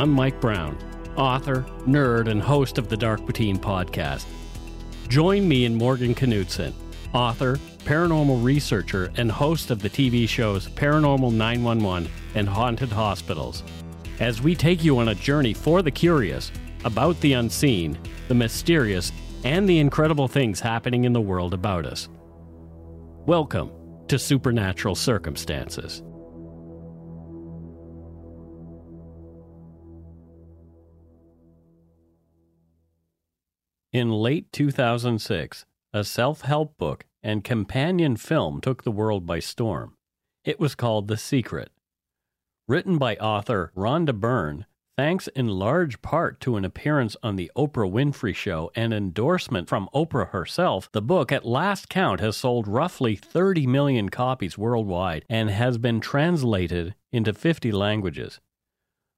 I'm Mike Brown, author, nerd, and host of the Dark Poutine podcast. Join me and Morgan Knudsen, author, paranormal researcher, and host of the TV shows Paranormal 911 and Haunted Hospitals, as we take you on a journey for the curious about the unseen, the mysterious, and the incredible things happening in the world about us. Welcome to Supernatural Circumstances. In late 2006, a self help book and companion film took the world by storm. It was called The Secret. Written by author Rhonda Byrne, thanks in large part to an appearance on The Oprah Winfrey Show and endorsement from Oprah herself, the book at last count has sold roughly 30 million copies worldwide and has been translated into 50 languages.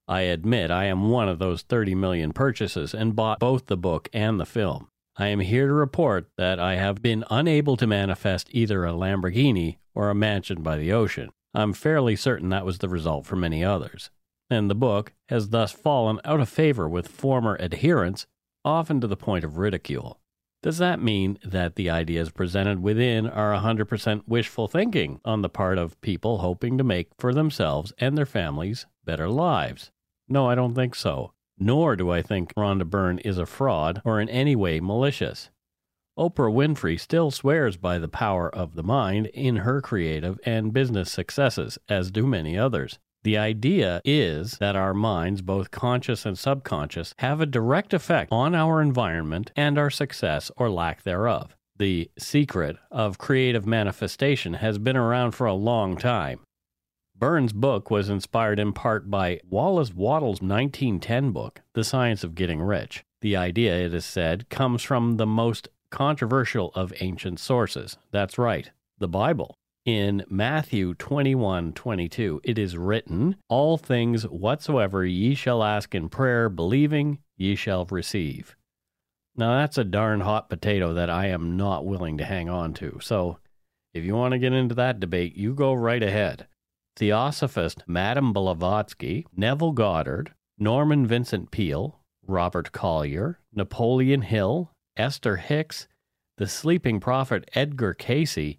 I admit I am one of those 30 million purchases and bought both the book and the film. I am here to report that I have been unable to manifest either a Lamborghini or a mansion by the ocean. I'm fairly certain that was the result for many others. And the book has thus fallen out of favor with former adherents, often to the point of ridicule. Does that mean that the ideas presented within are 100% wishful thinking on the part of people hoping to make for themselves and their families better lives? No, I don't think so. Nor do I think Rhonda Byrne is a fraud or in any way malicious. Oprah Winfrey still swears by the power of the mind in her creative and business successes, as do many others. The idea is that our minds, both conscious and subconscious, have a direct effect on our environment and our success or lack thereof. The secret of creative manifestation has been around for a long time. Byrne's book was inspired in part by Wallace Wattles' 1910 book, The Science of Getting Rich. The idea, it is said, comes from the most controversial of ancient sources. That's right, the Bible. In Matthew 21 22, it is written, All things whatsoever ye shall ask in prayer, believing, ye shall receive. Now, that's a darn hot potato that I am not willing to hang on to. So, if you want to get into that debate, you go right ahead. Theosophist Madame Blavatsky, Neville Goddard, Norman Vincent Peale, Robert Collier, Napoleon Hill, Esther Hicks, the sleeping prophet Edgar Cayce,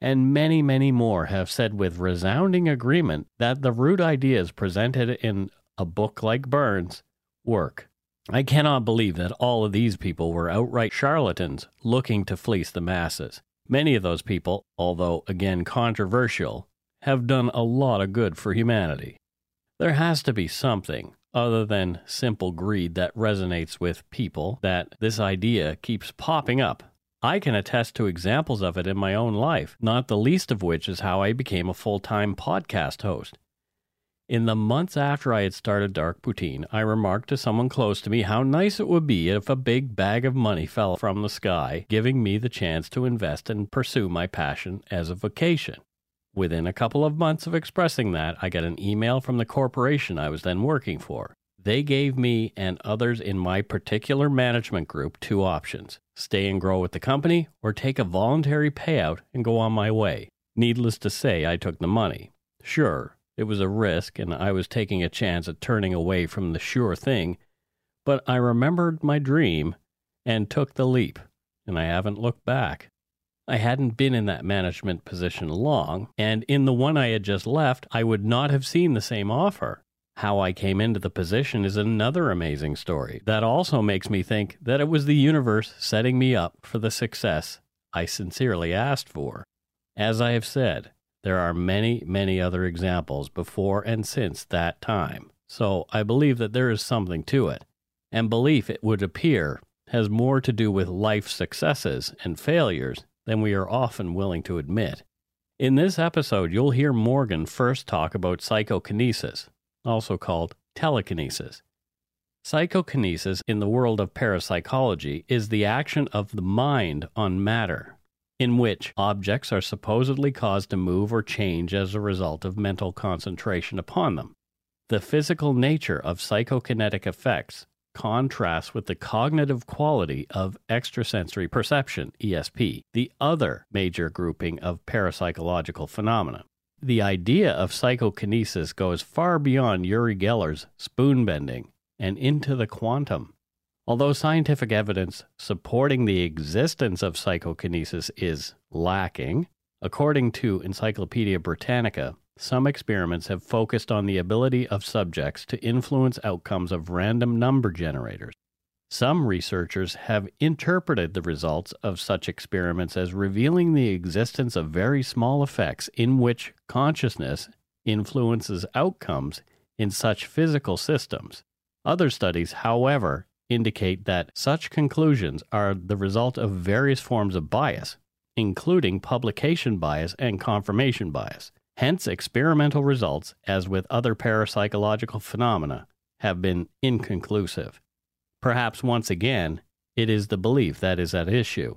and many, many more have said with resounding agreement that the root ideas presented in a book like Byrne's work. I cannot believe that all of these people were outright charlatans looking to fleece the masses. Many of those people, although again controversial, have done a lot of good for humanity. There has to be something other than simple greed that resonates with people that this idea keeps popping up I can attest to examples of it in my own life, not the least of which is how I became a full time podcast host. In the months after I had started Dark Poutine, I remarked to someone close to me how nice it would be if a big bag of money fell from the sky, giving me the chance to invest and pursue my passion as a vocation. Within a couple of months of expressing that, I got an email from the corporation I was then working for. They gave me and others in my particular management group two options stay and grow with the company, or take a voluntary payout and go on my way. Needless to say, I took the money. Sure, it was a risk, and I was taking a chance at turning away from the sure thing, but I remembered my dream and took the leap, and I haven't looked back. I hadn't been in that management position long, and in the one I had just left, I would not have seen the same offer. How I came into the position is another amazing story that also makes me think that it was the universe setting me up for the success I sincerely asked for. As I have said, there are many, many other examples before and since that time, so I believe that there is something to it. and belief, it would appear, has more to do with life successes and failures than we are often willing to admit. In this episode, you'll hear Morgan first talk about psychokinesis, also called telekinesis. Psychokinesis in the world of parapsychology is the action of the mind on matter, in which objects are supposedly caused to move or change as a result of mental concentration upon them. The physical nature of psychokinetic effects contrasts with the cognitive quality of extrasensory perception, ESP, the other major grouping of parapsychological phenomena. The idea of psychokinesis goes far beyond Uri Geller's spoon bending and into the quantum. Although scientific evidence supporting the existence of psychokinesis is lacking, according to Encyclopedia Britannica, some experiments have focused on the ability of subjects to influence outcomes of random number generators. Some researchers have interpreted the results of such experiments as revealing the existence of very small effects in which consciousness influences outcomes in such physical systems. Other studies, however, indicate that such conclusions are the result of various forms of bias, including publication bias and confirmation bias. Hence, experimental results, as with other parapsychological phenomena, have been inconclusive. Perhaps once again, it is the belief that is at issue.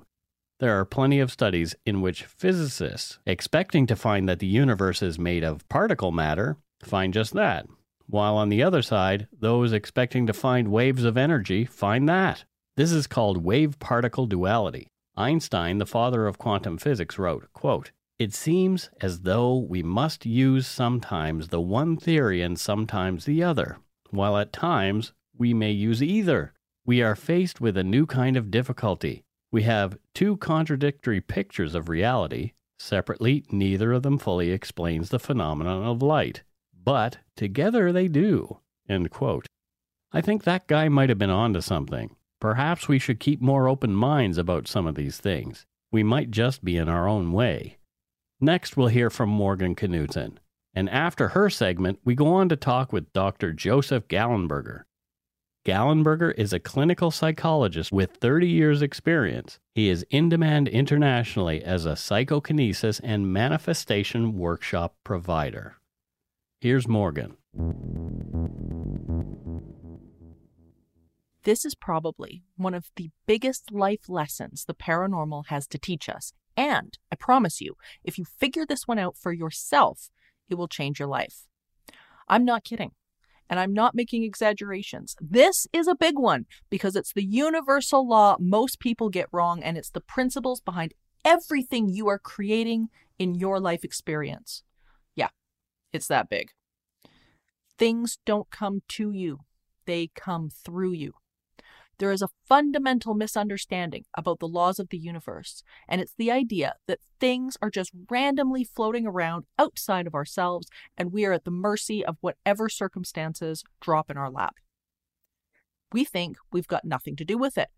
There are plenty of studies in which physicists, expecting to find that the universe is made of particle matter, find just that, while on the other side, those expecting to find waves of energy find that. This is called wave particle duality. Einstein, the father of quantum physics, wrote, quote, it seems as though we must use sometimes the one theory and sometimes the other, while at times we may use either. We are faced with a new kind of difficulty. We have two contradictory pictures of reality. Separately, neither of them fully explains the phenomenon of light, but together they do. I think that guy might have been onto something. Perhaps we should keep more open minds about some of these things. We might just be in our own way. Next, we'll hear from Morgan Knudsen. And after her segment, we go on to talk with Dr. Joseph Gallenberger. Gallenberger is a clinical psychologist with 30 years' experience. He is in demand internationally as a psychokinesis and manifestation workshop provider. Here's Morgan. This is probably one of the biggest life lessons the paranormal has to teach us and I promise you, if you figure this one out for yourself, it will change your life. I'm not kidding. And I'm not making exaggerations. This is a big one because it's the universal law most people get wrong, and it's the principles behind everything you are creating in your life experience. Yeah, it's that big. Things don't come to you, they come through you. There is a fundamental misunderstanding about the laws of the universe, and it's the idea that things are just randomly floating around outside of ourselves and we are at the mercy of whatever circumstances drop in our lap. We think we've got nothing to do with it.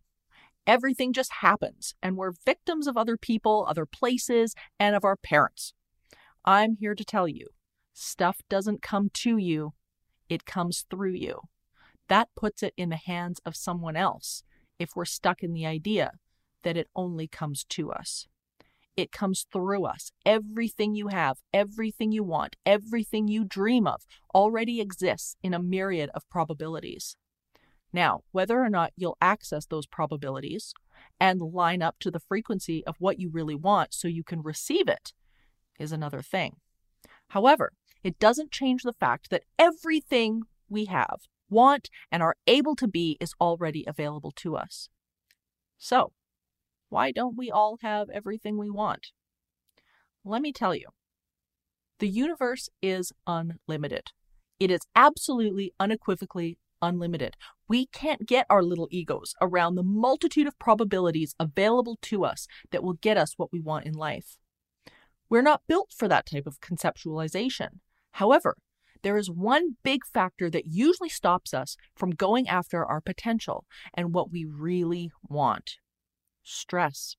Everything just happens, and we're victims of other people, other places, and of our parents. I'm here to tell you stuff doesn't come to you, it comes through you that puts it in the hands of someone else if we're stuck in the idea that it only comes to us. It comes through us. Everything you have, everything you want, everything you dream of already exists in a myriad of probabilities. Now, whether or not you'll access those probabilities and line up to the frequency of what you really want so you can receive it is another thing. However, it doesn't change the fact that everything we have want, and are able to be is already available to us. So, why don't we all have everything we want? Let me tell you. The universe is unlimited. It is absolutely, unequivocally unlimited. We can't get our little egos around the multitude of probabilities available to us that will get us what we want in life. We're not built for that type of conceptualization. However, there is one big factor that usually stops us from going after our potential and what we really want stress.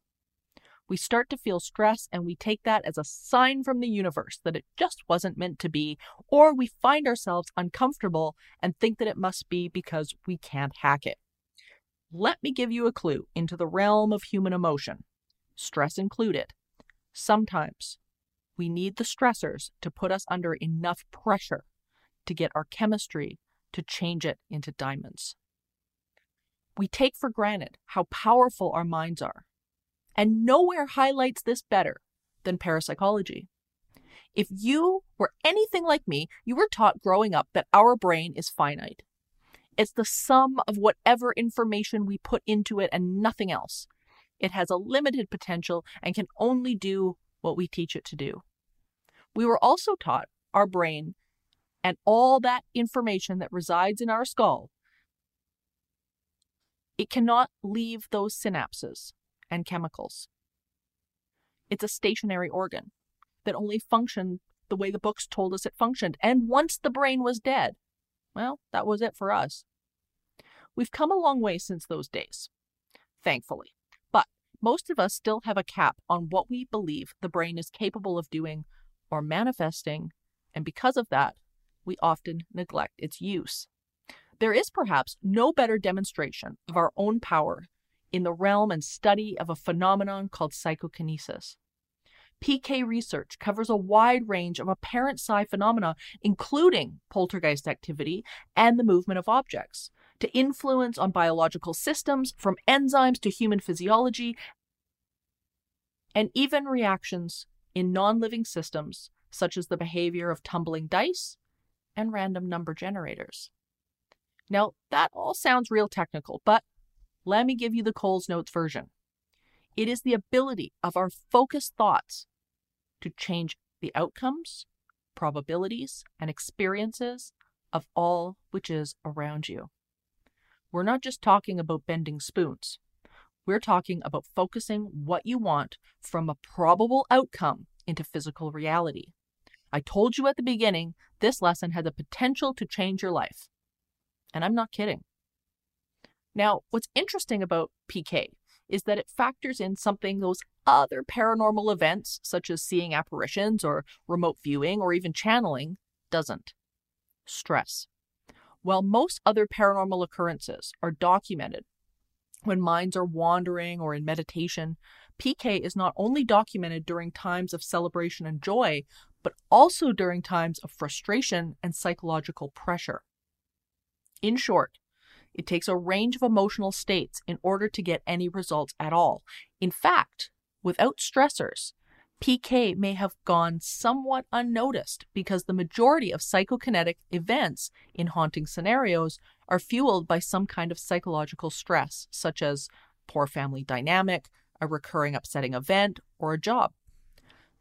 We start to feel stress and we take that as a sign from the universe that it just wasn't meant to be, or we find ourselves uncomfortable and think that it must be because we can't hack it. Let me give you a clue into the realm of human emotion, stress included. Sometimes we need the stressors to put us under enough pressure to get our chemistry to change it into diamonds. We take for granted how powerful our minds are, and nowhere highlights this better than parapsychology. If you were anything like me, you were taught growing up that our brain is finite. It's the sum of whatever information we put into it and nothing else. It has a limited potential and can only do what we teach it to do. We were also taught our brain and all that information that resides in our skull, it cannot leave those synapses and chemicals. It's a stationary organ that only functioned the way the books told us it functioned. And once the brain was dead, well, that was it for us. We've come a long way since those days, thankfully. But most of us still have a cap on what we believe the brain is capable of doing or manifesting, and because of that, we often neglect its use. There is perhaps no better demonstration of our own power in the realm and study of a phenomenon called psychokinesis. PK research covers a wide range of apparent psi phenomena, including poltergeist activity and the movement of objects, to influence on biological systems, from enzymes to human physiology, and even reactions in non living systems, such as the behavior of tumbling dice and random number generators. Now, that all sounds real technical, but let me give you the Coles Notes version. It is the ability of our focused thoughts to change the outcomes, probabilities, and experiences of all which is around you. We're not just talking about bending spoons. We're talking about focusing what you want from a probable outcome into physical reality. I told you at the beginning this lesson had the potential to change your life. And I'm not kidding. Now, what's interesting about PK is that it factors in something those other paranormal events, such as seeing apparitions or remote viewing or even channeling, doesn't stress. While most other paranormal occurrences are documented when minds are wandering or in meditation, PK is not only documented during times of celebration and joy, but also during times of frustration and psychological pressure. In short, it takes a range of emotional states in order to get any results at all. In fact, without stressors, PK may have gone somewhat unnoticed because the majority of psychokinetic events in haunting scenarios are fueled by some kind of psychological stress, such as poor family dynamic, a recurring upsetting event, or a job.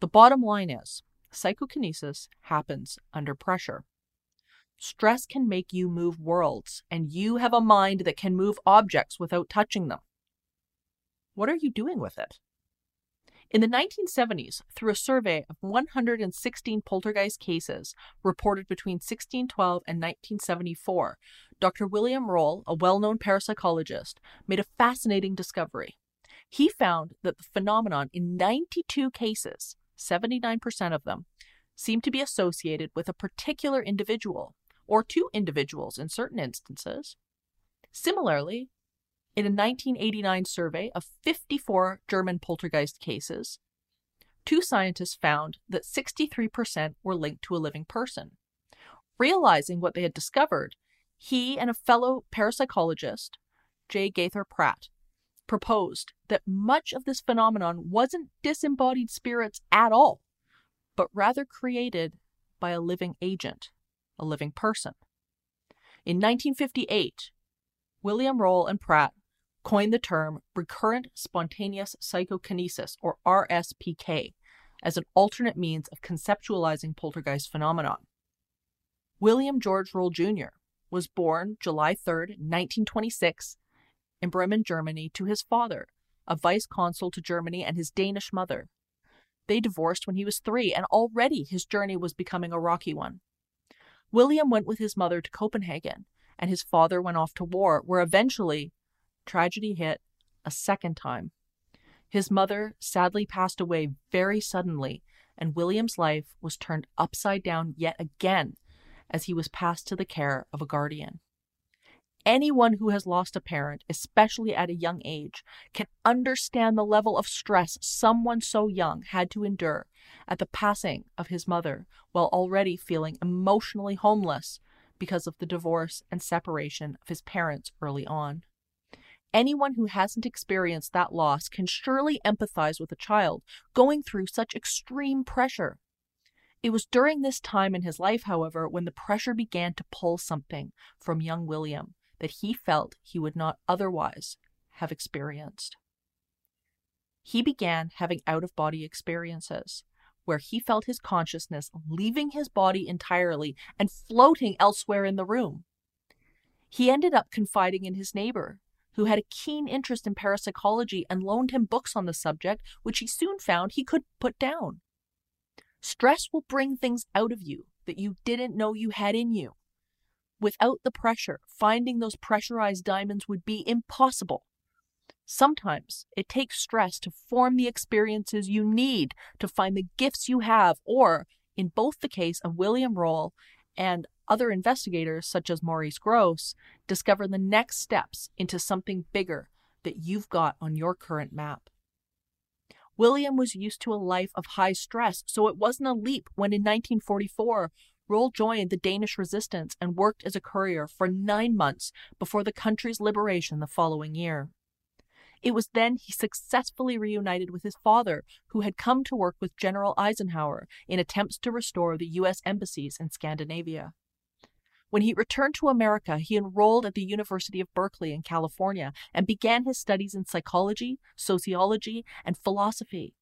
The bottom line is psychokinesis happens under pressure. Stress can make you move worlds, and you have a mind that can move objects without touching them. What are you doing with it? In the 1970s, through a survey of 116 poltergeist cases reported between 1612 and 1974, Dr. William Roll, a well known parapsychologist, made a fascinating discovery. He found that the phenomenon in 92 cases, 79% of them, seem to be associated with a particular individual or two individuals in certain instances. Similarly, in a 1989 survey of 54 German poltergeist cases, two scientists found that 63% were linked to a living person. Realizing what they had discovered, he and a fellow parapsychologist, J. Gaither Pratt, proposed that much of this phenomenon wasn't disembodied spirits at all, but rather created by a living agent a living person. In 1958, William Roll and Pratt coined the term recurrent spontaneous psychokinesis, or RSPK, as an alternate means of conceptualizing poltergeist phenomenon. William George Roll Jr. was born July 3, 1926, in Bremen, Germany, to his father, a vice consul to Germany, and his Danish mother. They divorced when he was three, and already his journey was becoming a rocky one. William went with his mother to Copenhagen, and his father went off to war, where eventually tragedy hit a second time. His mother sadly passed away very suddenly, and William's life was turned upside down yet again as he was passed to the care of a guardian. Anyone who has lost a parent, especially at a young age, can understand the level of stress someone so young had to endure at the passing of his mother while already feeling emotionally homeless because of the divorce and separation of his parents early on. Anyone who hasn't experienced that loss can surely empathize with a child going through such extreme pressure. It was during this time in his life, however, when the pressure began to pull something from young William that he felt he would not otherwise have experienced. He began having out of body experiences where he felt his consciousness leaving his body entirely and floating elsewhere in the room. He ended up confiding in his neighbor, who had a keen interest in parapsychology and loaned him books on the subject, which he soon found he could put down. Stress will bring things out of you that you didn't know you had in you. Without the pressure, finding those pressurized diamonds would be impossible. Sometimes it takes stress to form the experiences you need to find the gifts you have, or, in both the case of William Roll and other investigators, such as Maurice Grosse, discover the next steps into something bigger that you've got on your current map. William was used to a life of high stress, so it wasn't a leap when in 1944 Roll joined the Danish resistance and worked as a courier for nine months before the country's liberation the following year. It was then he successfully reunited with his father, who had come to work with General Eisenhower in attempts to restore the U.S. embassies in Scandinavia. When he returned to America, he enrolled at the University of Berkeley in California and began his studies in psychology, sociology, and philosophy.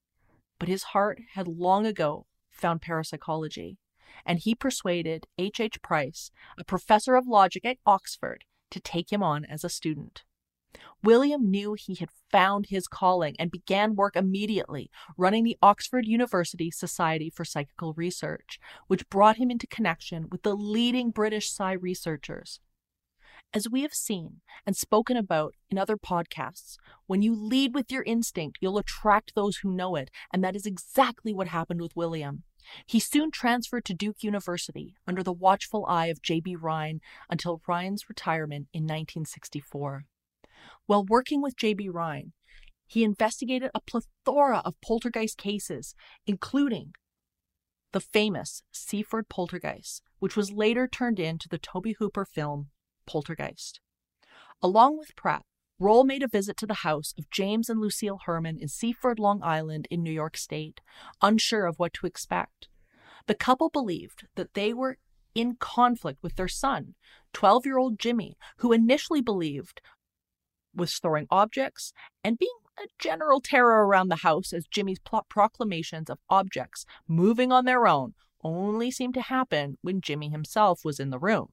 But his heart had long ago found parapsychology and he persuaded H. H. Price, a professor of logic at Oxford, to take him on as a student. William knew he had found his calling and began work immediately, running the Oxford University Society for Psychical Research, which brought him into connection with the leading British psi researchers. As we have seen and spoken about in other podcasts, when you lead with your instinct, you'll attract those who know it, and that is exactly what happened with William. He soon transferred to Duke University under the watchful eye of J.B. Rhine until Rhine's retirement in 1964. While working with J.B. Rhine, he investigated a plethora of poltergeist cases, including the famous Seaford poltergeist, which was later turned into the Tobe Hooper film Poltergeist. Along with Pratt, Roll made a visit to the house of James and Lucille Herrmann in Seaford, Long Island, in New York State, unsure of what to expect. The couple believed that they were in conflict with their son, 12 year old Jimmy, who initially believed was throwing objects and being a general terror around the house as Jimmy's proclamations of objects moving on their own only seemed to happen when Jimmy himself was in the room.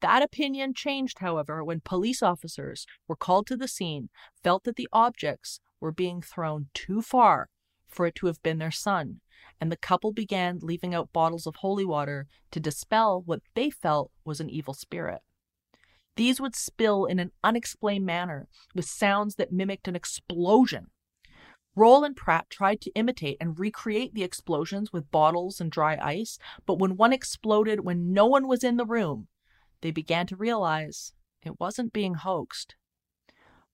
That opinion changed, however, when police officers were called to the scene, felt that the objects were being thrown too far for it to have been their son, and the couple began leaving out bottles of holy water to dispel what they felt was an evil spirit. These would spill in an unexplained manner with sounds that mimicked an explosion. Roll and Pratt tried to imitate and recreate the explosions with bottles and dry ice, but when one exploded when no one was in the room, they began to realize it wasn't being hoaxed.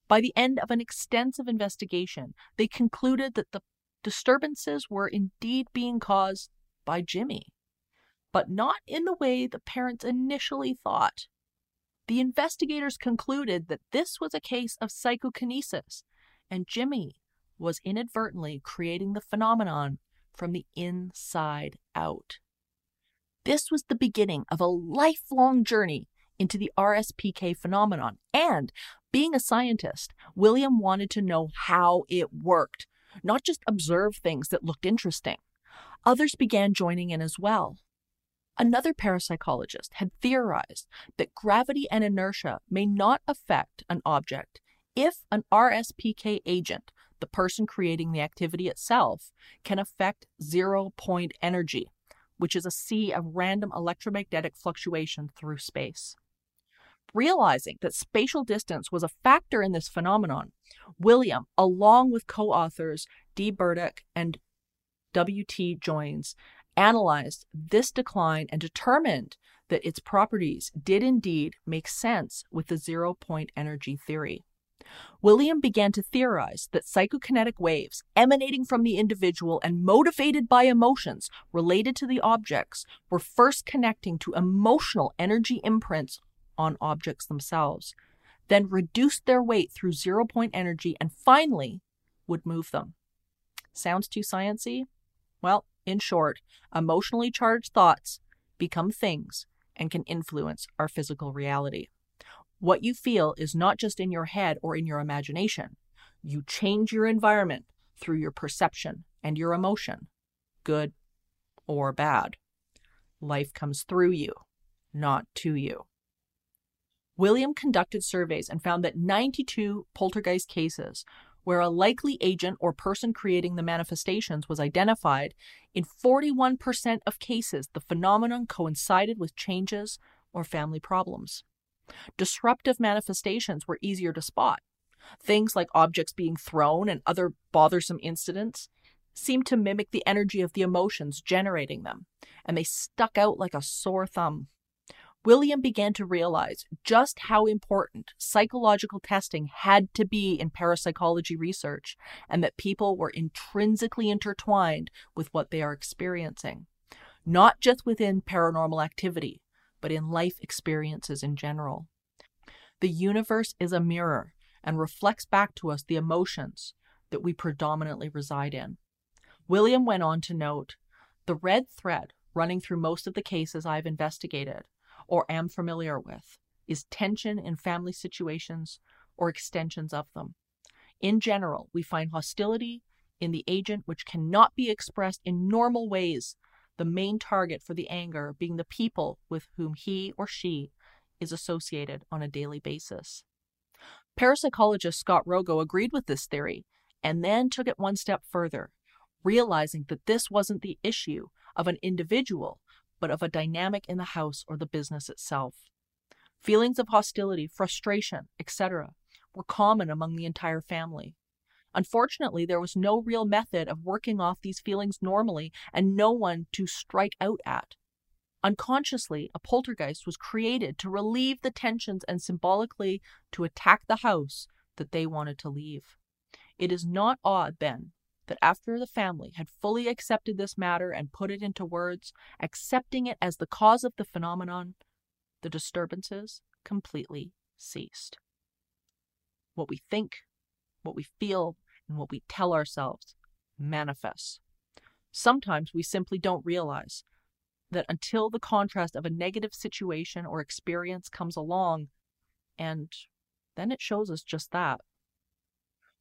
By the end of an extensive investigation, they concluded that the disturbances were indeed being caused by Jimmy, but not in the way the parents initially thought. The investigators concluded that this was a case of psychokinesis, and Jimmy was inadvertently creating the phenomenon from the inside out. This was the beginning of a lifelong journey into the RSPK phenomenon. And being a scientist, William wanted to know how it worked, not just observe things that looked interesting. Others began joining in as well. Another parapsychologist had theorized that gravity and inertia may not affect an object if an RSPK agent, the person creating the activity itself, can affect zero point energy, which is a sea of random electromagnetic fluctuation through space. Realizing that spatial distance was a factor in this phenomenon, William, along with co authors D. Burdick and W. T. Joines, analyzed this decline and determined that its properties did indeed make sense with the zero point energy theory. William began to theorize that psychokinetic waves emanating from the individual and motivated by emotions related to the objects were first connecting to emotional energy imprints on objects themselves, then reduced their weight through zero point energy, and finally would move them. Sounds too sciency? Well, in short, emotionally charged thoughts become things and can influence our physical reality. What you feel is not just in your head or in your imagination. You change your environment through your perception and your emotion, good or bad. Life comes through you, not to you. William conducted surveys and found that 92 poltergeist cases where a likely agent or person creating the manifestations was identified, in 41% of cases, the phenomenon coincided with changes or family problems. Disruptive manifestations were easier to spot. Things like objects being thrown and other bothersome incidents seemed to mimic the energy of the emotions generating them, and they stuck out like a sore thumb. William began to realize just how important psychological testing had to be in parapsychology research, and that people were intrinsically intertwined with what they are experiencing, not just within paranormal activity, but in life experiences in general. The universe is a mirror and reflects back to us the emotions that we predominantly reside in. William went on to note the red thread running through most of the cases I've investigated or am familiar with is tension in family situations or extensions of them. In general, we find hostility in the agent which cannot be expressed in normal ways, the main target for the anger being the people with whom he or she is associated on a daily basis. Parapsychologist Scott Rogo agreed with this theory and then took it one step further, realizing that this wasn't the issue of an individual, but of a dynamic in the house or the business itself. Feelings of hostility, frustration, etc., were common among the entire family. Unfortunately, there was no real method of working off these feelings normally and no one to strike out at. Unconsciously, a poltergeist was created to relieve the tensions and symbolically to attack the house that they wanted to leave. It is not odd, then, that after the family had fully accepted this matter and put it into words, accepting it as the cause of the phenomenon, the disturbances completely ceased. What we think, what we feel, and what we tell ourselves manifests. Sometimes we simply don't realize that until the contrast of a negative situation or experience comes along, and then it shows us just that.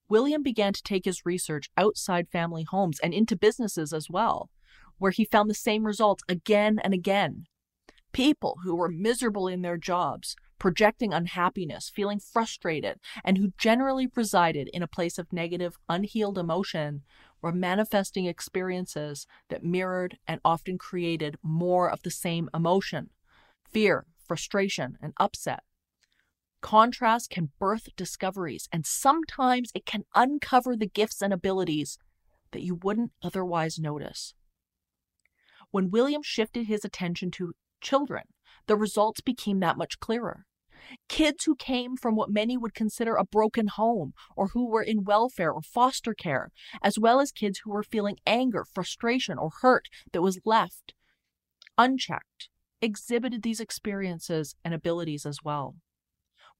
William began to take his research outside family homes and into businesses as well, where he found the same results again and again. People who were miserable in their jobs, projecting unhappiness, feeling frustrated, and who generally resided in a place of negative, unhealed emotion were manifesting experiences that mirrored and often created more of the same emotion fear, frustration, and upset. Contrast can birth discoveries, and sometimes it can uncover the gifts and abilities that you wouldn't otherwise notice. When William shifted his attention to children, the results became that much clearer. Kids who came from what many would consider a broken home or who were in welfare or foster care, as well as kids who were feeling anger, frustration, or hurt that was left unchecked, exhibited these experiences and abilities as well.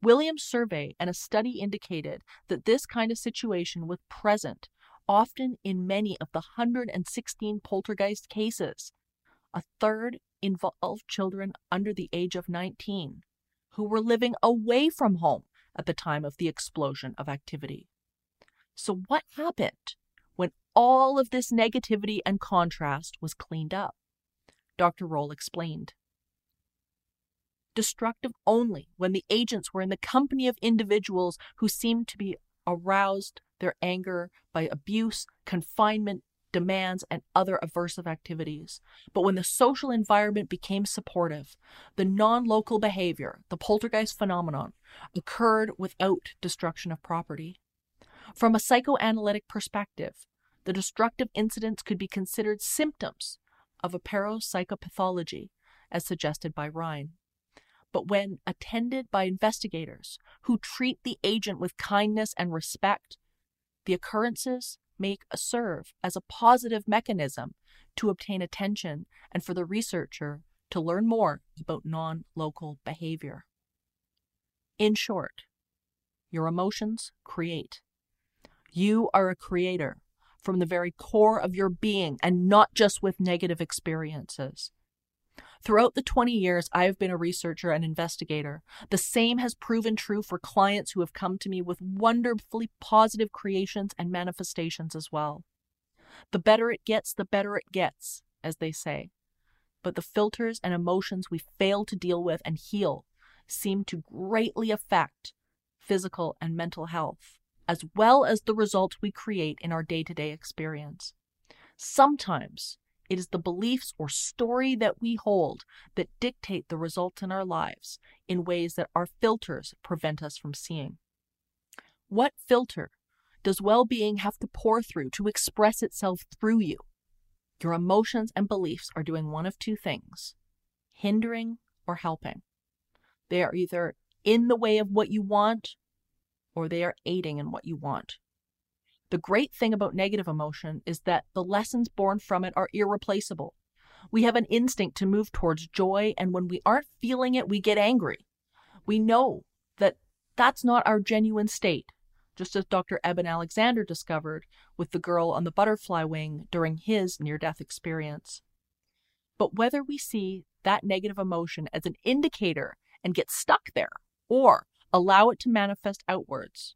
Williams' survey and a study indicated that this kind of situation was present often in many of the 116 poltergeist cases. A third involved children under the age of 19 who were living away from home at the time of the explosion of activity. So, what happened when all of this negativity and contrast was cleaned up? Dr. Roll explained destructive only when the agents were in the company of individuals who seemed to be aroused their anger by abuse, confinement, demands, and other aversive activities. But when the social environment became supportive, the non local behavior, the poltergeist phenomenon, occurred without destruction of property. From a psychoanalytic perspective, the destructive incidents could be considered symptoms of a parapsychopathology as suggested by Rhine. But when attended by investigators who treat the agent with kindness and respect, the occurrences make a serve as a positive mechanism to obtain attention and for the researcher to learn more about non local behavior. In short, your emotions create. You are a creator from the very core of your being and not just with negative experiences. Throughout the 20 years I have been a researcher and investigator, the same has proven true for clients who have come to me with wonderfully positive creations and manifestations as well. The better it gets, the better it gets, as they say. But the filters and emotions we fail to deal with and heal seem to greatly affect physical and mental health, as well as the results we create in our day to day experience. Sometimes it is the beliefs or story that we hold that dictate the results in our lives in ways that our filters prevent us from seeing. What filter does well being have to pour through to express itself through you? Your emotions and beliefs are doing one of two things hindering or helping. They are either in the way of what you want or they are aiding in what you want. The great thing about negative emotion is that the lessons born from it are irreplaceable. We have an instinct to move towards joy, and when we aren't feeling it, we get angry. We know that that's not our genuine state, just as Dr. Eben Alexander discovered with the girl on the butterfly wing during his near death experience. But whether we see that negative emotion as an indicator and get stuck there, or allow it to manifest outwards,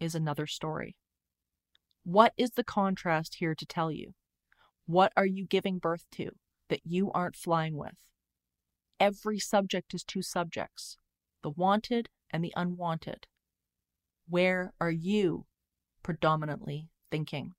is another story. What is the contrast here to tell you? What are you giving birth to that you aren't flying with? Every subject is two subjects the wanted and the unwanted. Where are you predominantly thinking?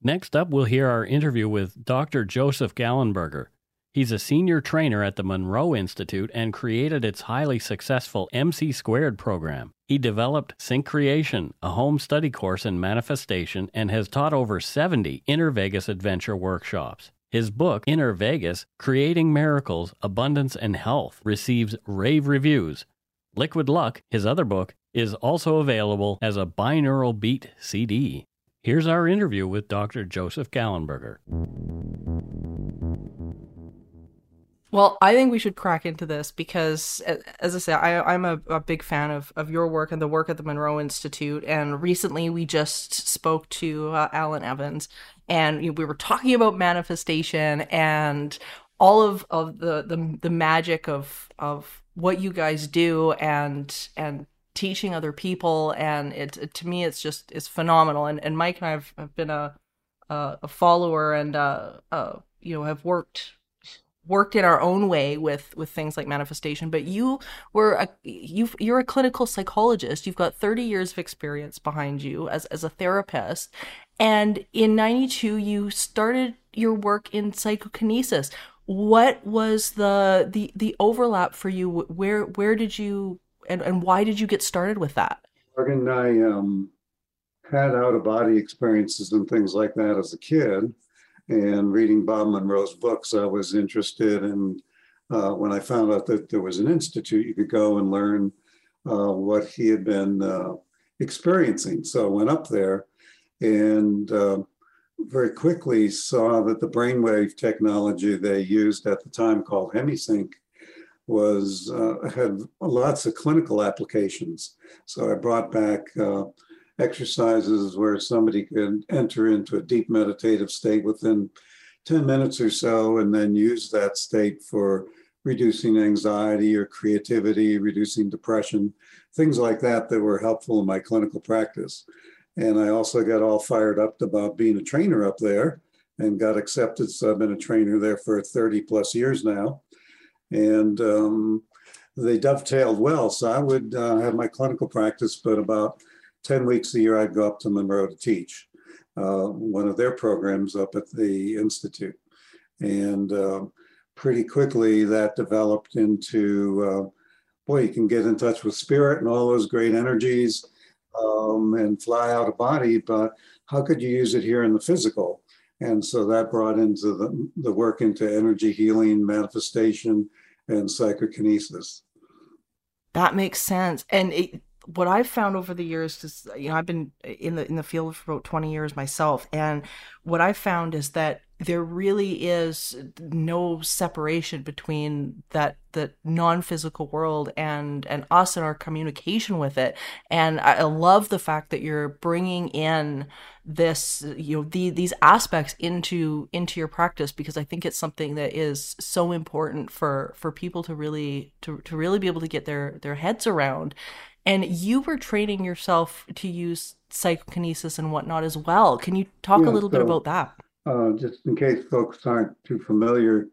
Next up, we'll hear our interview with Dr. Joseph Gallenberger. He's a senior trainer at the Monroe Institute and created its highly successful MC Squared program. He developed Sync Creation, a home study course in manifestation, and has taught over 70 Inner Vegas adventure workshops. His book, Inner Vegas Creating Miracles, Abundance, and Health, receives rave reviews. Liquid Luck, his other book, is also available as a binaural beat CD. Here's our interview with Dr. Joseph Gallenberger. Well, I think we should crack into this because, as I said, I, am a, a, big fan of, of your work and the work at the Monroe Institute. And recently we just spoke to uh, Alan Evans and you know, we were talking about manifestation and all of, of the, the, the magic of, of what you guys do and, and teaching other people and it, it, to me it's just it's phenomenal and and mike and i have, have been a a, a follower and uh, uh you know have worked worked in our own way with with things like manifestation but you were a you you're a clinical psychologist you've got 30 years of experience behind you as as a therapist and in 92 you started your work in psychokinesis what was the the the overlap for you where where did you and, and why did you get started with that? Morgan, and I um, had out of body experiences and things like that as a kid. And reading Bob Monroe's books, I was interested in uh, when I found out that there was an institute, you could go and learn uh, what he had been uh, experiencing. So I went up there and uh, very quickly saw that the brainwave technology they used at the time called HemiSync was uh, had lots of clinical applications. So I brought back uh, exercises where somebody could enter into a deep meditative state within 10 minutes or so, and then use that state for reducing anxiety or creativity, reducing depression, things like that that were helpful in my clinical practice. And I also got all fired up about being a trainer up there and got accepted. So I've been a trainer there for 30 plus years now and um, they dovetailed well. So I would uh, have my clinical practice, but about 10 weeks a year, I'd go up to Monroe to teach uh, one of their programs up at the Institute. And uh, pretty quickly, that developed into uh, boy, you can get in touch with spirit and all those great energies um, and fly out of body, but how could you use it here in the physical? And so that brought into the, the work into energy healing, manifestation, and psychokinesis. That makes sense. And it, what I've found over the years is, you know, I've been in the in the field for about 20 years myself, and what I've found is that there really is no separation between that the non-physical world and and us and our communication with it. And i love the fact that you're bringing in this you know the, these aspects into into your practice because i think it's something that is so important for for people to really to, to really be able to get their their heads around and you were training yourself to use psychokinesis and whatnot as well can you talk yeah, a little so- bit about that uh, just in case folks aren't too familiar,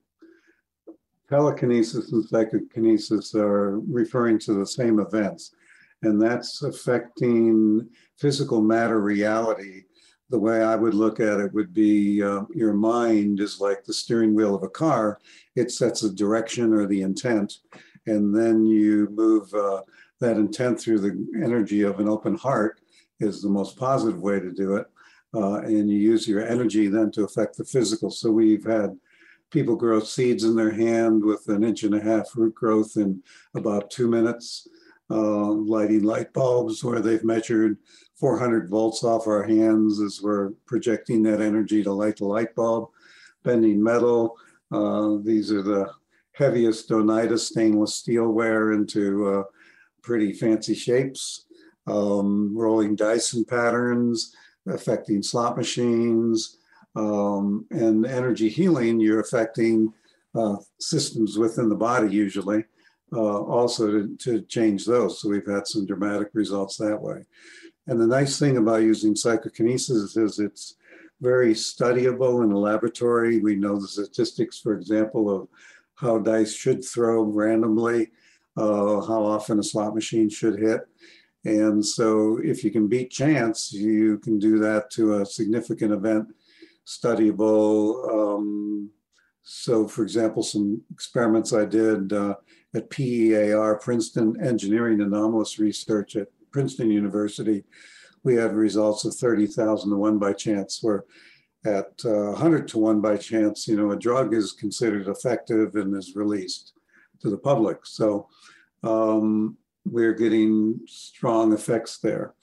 telekinesis and psychokinesis are referring to the same events, and that's affecting physical matter reality. The way I would look at it would be uh, your mind is like the steering wheel of a car. It sets a direction or the intent, and then you move uh, that intent through the energy of an open heart is the most positive way to do it uh, and you use your energy then to affect the physical. So we've had people grow seeds in their hand with an inch and a half root growth in about two minutes, uh, lighting light bulbs where they've measured 400 volts off our hands as we're projecting that energy to light the light bulb, bending metal. Uh, these are the heaviest Oneida stainless steelware into uh, pretty fancy shapes, um, rolling Dyson patterns, affecting slot machines, um, and energy healing, you're affecting uh, systems within the body usually, uh, also to, to change those. So we've had some dramatic results that way. And the nice thing about using psychokinesis is it's very studyable in a laboratory. We know the statistics, for example, of how dice should throw randomly, uh, how often a slot machine should hit. And so if you can beat chance, you can do that to a significant event, studyable. Um, so for example, some experiments I did uh, at PEAR, Princeton Engineering Anomalous Research at Princeton University, we had results of 30,000 to one by chance, where at uh, 100 to one by chance, you know, a drug is considered effective and is released to the public. So um, we're getting strong effects there.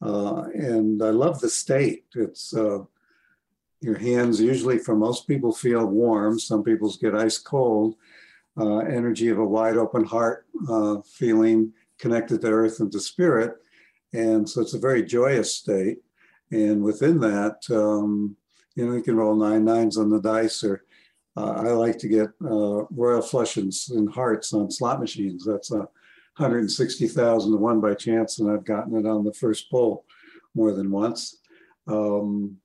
Uh, and I love the state. It's uh, your hands usually for most people feel warm. Some people's get ice cold. Uh, energy of a wide open heart, uh, feeling connected to earth and to spirit. And so it's a very joyous state. And within that, um, you know, you can roll nine nines on the dice or I like to get uh, royal flushes and hearts on slot machines. That's a 160,000 to one by chance, and I've gotten it on the first pull more than once. Um,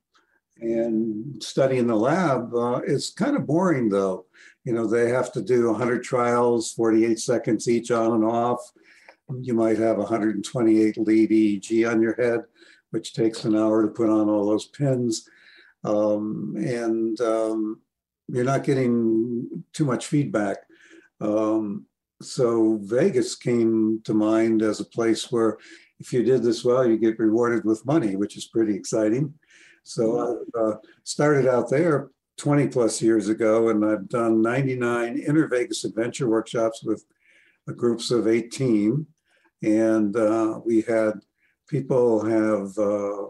and studying the lab uh, is kind of boring though. You know, they have to do 100 trials, 48 seconds each on and off. You might have 128 lead EEG on your head, which takes an hour to put on all those pins. Um, and um, you're not getting too much feedback. Um, so Vegas came to mind as a place where if you did this well, you get rewarded with money, which is pretty exciting. So I uh, started out there 20 plus years ago, and I've done 99 inner Vegas adventure workshops with groups of 18. And uh, we had people have uh,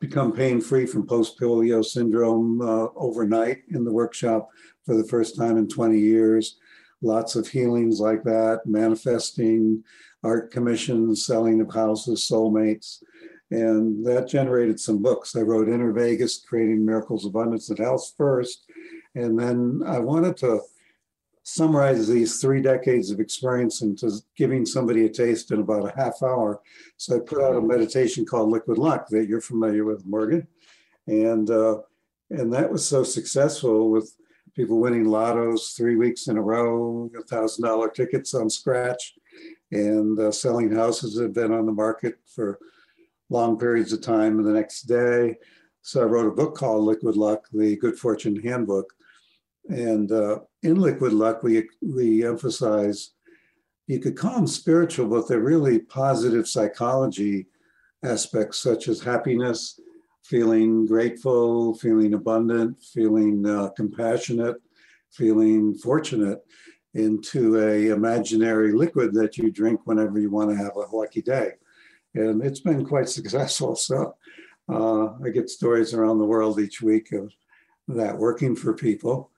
become pain free from post polio syndrome uh, overnight in the workshop for the first time in 20 years lots of healings like that, manifesting art commissions, selling of houses, soulmates. And that generated some books. I wrote Inner Vegas, Creating Miracles, Abundance, and Health first. And then I wanted to summarize these three decades of experience into giving somebody a taste in about a half hour. So I put out a meditation called Liquid Luck that you're familiar with, Morgan. And uh, and that was so successful with people winning lottos three weeks in a row, a thousand dollar tickets on scratch, and uh, selling houses that have been on the market for long periods of time the next day. So I wrote a book called Liquid Luck, the Good Fortune Handbook. And uh, in Liquid Luck, we, we emphasize you could call them spiritual, but they're really positive psychology aspects such as happiness, feeling grateful, feeling abundant, feeling uh, compassionate, feeling fortunate into a imaginary liquid that you drink whenever you want to have a lucky day. And it's been quite successful. So uh, I get stories around the world each week of that working for people.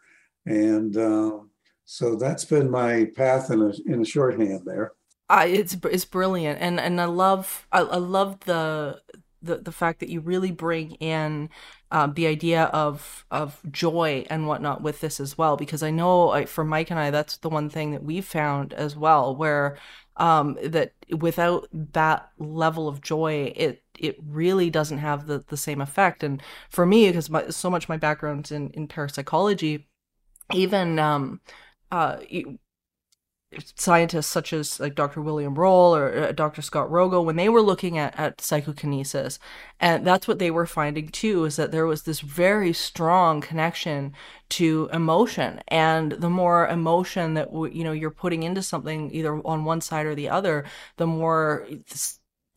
And uh, so that's been my path in a, in a shorthand there. Uh, it's it's brilliant, and and I love I, I love the the the fact that you really bring in um, the idea of of joy and whatnot with this as well because I know I, for Mike and I that's the one thing that we've found as well where um, that without that level of joy it it really doesn't have the the same effect and for me because so much my background's in in parapsychology even um uh scientists such as like Dr. William Roll or uh, Dr. Scott Rogo, when they were looking at, at psychokinesis, and that's what they were finding too, is that there was this very strong connection to emotion. And the more emotion that, you know, you're putting into something either on one side or the other, the more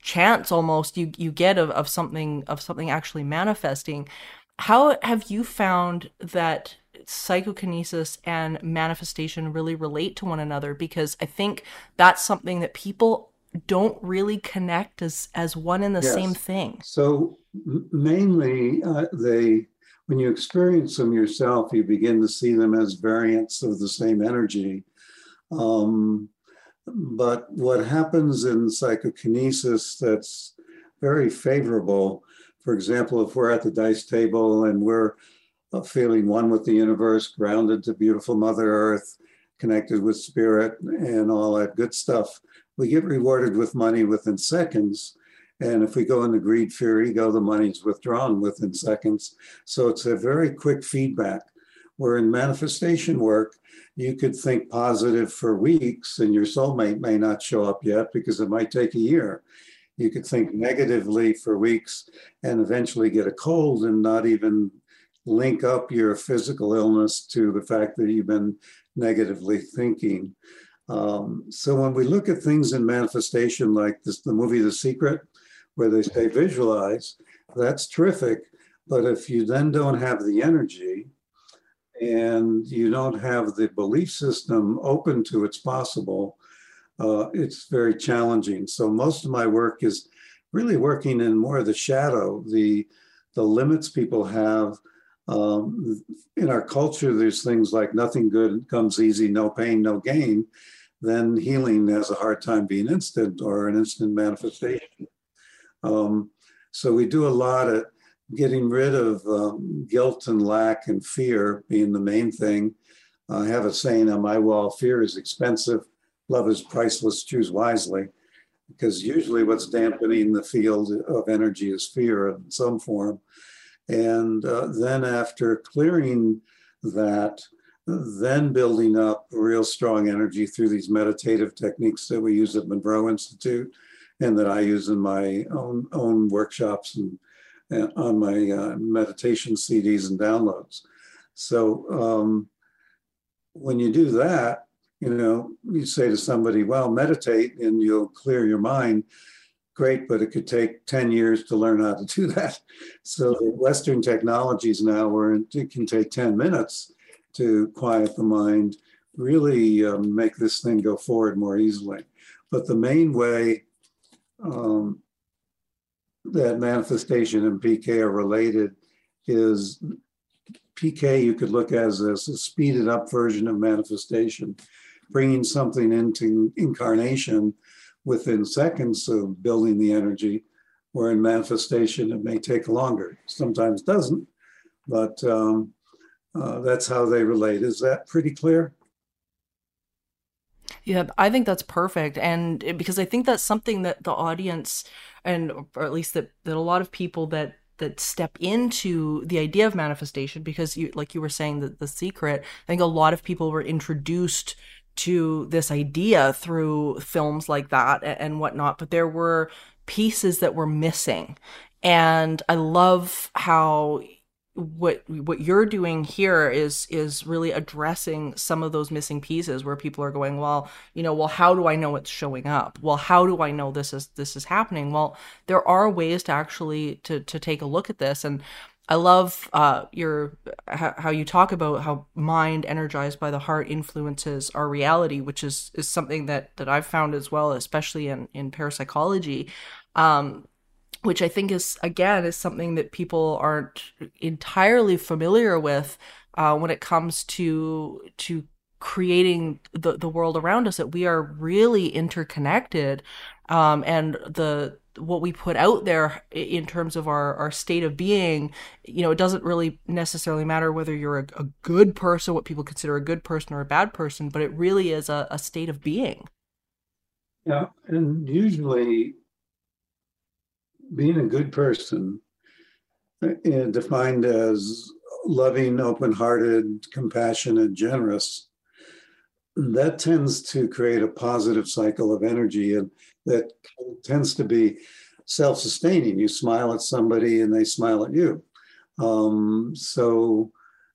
chance almost you, you get of, of something, of something actually manifesting. How have you found that psychokinesis and manifestation really relate to one another because I think that's something that people don't really connect as as one and the yes. same thing. So mainly uh, they when you experience them yourself, you begin to see them as variants of the same energy. Um, but what happens in psychokinesis that's very favorable, for example, if we're at the dice table and we're of feeling one with the universe, grounded to beautiful Mother Earth, connected with spirit, and all that good stuff. We get rewarded with money within seconds. And if we go into greed, fear, ego, the money's withdrawn within seconds. So it's a very quick feedback. Where in manifestation work, you could think positive for weeks and your soulmate may not show up yet because it might take a year. You could think negatively for weeks and eventually get a cold and not even link up your physical illness to the fact that you've been negatively thinking. Um, so when we look at things in manifestation, like this, the movie The Secret, where they say visualize, that's terrific. But if you then don't have the energy and you don't have the belief system open to its possible, uh, it's very challenging. So most of my work is really working in more of the shadow, the the limits people have um, in our culture, there's things like nothing good comes easy, no pain, no gain. Then healing has a hard time being instant or an instant manifestation. Um, so we do a lot of getting rid of um, guilt and lack and fear being the main thing. I have a saying on my wall fear is expensive, love is priceless, choose wisely. Because usually what's dampening the field of energy is fear in some form. And uh, then after clearing that, then building up real strong energy through these meditative techniques that we use at Monroe Institute and that I use in my own, own workshops and, and on my uh, meditation CDs and downloads. So um, when you do that, you know, you say to somebody, well, meditate and you'll clear your mind great, but it could take 10 years to learn how to do that. So Western technologies now where it can take 10 minutes to quiet the mind, really um, make this thing go forward more easily. But the main way um, that manifestation and PK are related is PK you could look at as a, a speeded up version of manifestation, bringing something into incarnation within seconds of building the energy, where in manifestation it may take longer. Sometimes doesn't, but um, uh, that's how they relate. Is that pretty clear? Yeah, I think that's perfect, and because I think that's something that the audience, and or at least that that a lot of people that that step into the idea of manifestation, because you like you were saying that the secret, I think a lot of people were introduced to this idea through films like that and whatnot, but there were pieces that were missing. And I love how what what you're doing here is is really addressing some of those missing pieces where people are going well you know well how do i know it's showing up? Well how do i know this is this is happening? Well there are ways to actually to to take a look at this. And i love uh your how you talk about how mind energized by the heart influences our reality which is is something that that i've found as well especially in in parapsychology um which I think is again is something that people aren't entirely familiar with uh, when it comes to to creating the the world around us. That we are really interconnected, um, and the what we put out there in terms of our, our state of being, you know, it doesn't really necessarily matter whether you're a, a good person, what people consider a good person or a bad person, but it really is a, a state of being. Yeah, and usually being a good person, uh, defined as loving, open hearted, compassionate, generous, that tends to create a positive cycle of energy and that tends to be self sustaining. You smile at somebody and they smile at you. Um, so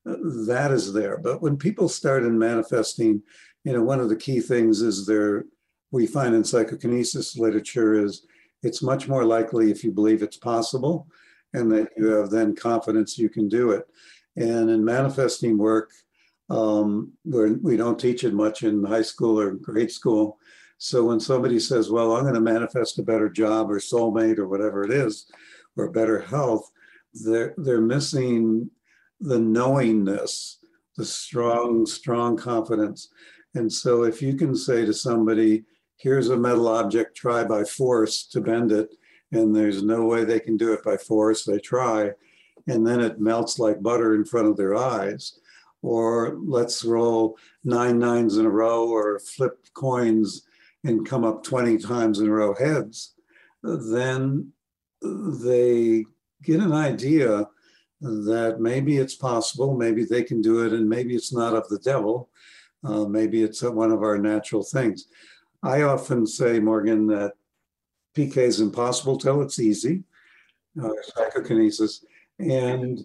uh, that is there. But when people start in manifesting, you know, one of the key things is there, we find in psychokinesis literature is it's much more likely if you believe it's possible and that you have then confidence you can do it. And in manifesting work, um, where we don't teach it much in high school or grade school. So when somebody says, Well, I'm going to manifest a better job or soulmate or whatever it is, or better health, they're, they're missing the knowingness, the strong, strong confidence. And so if you can say to somebody, here's a metal object, try by force to bend it, and there's no way they can do it by force. They try, and then it melts like butter in front of their eyes. Or let's roll nine nines in a row, or flip coins and come up 20 times in a row heads. Then they get an idea that maybe it's possible, maybe they can do it, and maybe it's not of the devil. Uh, maybe it's one of our natural things. I often say, Morgan, that PK is impossible till it's easy, uh, psychokinesis. And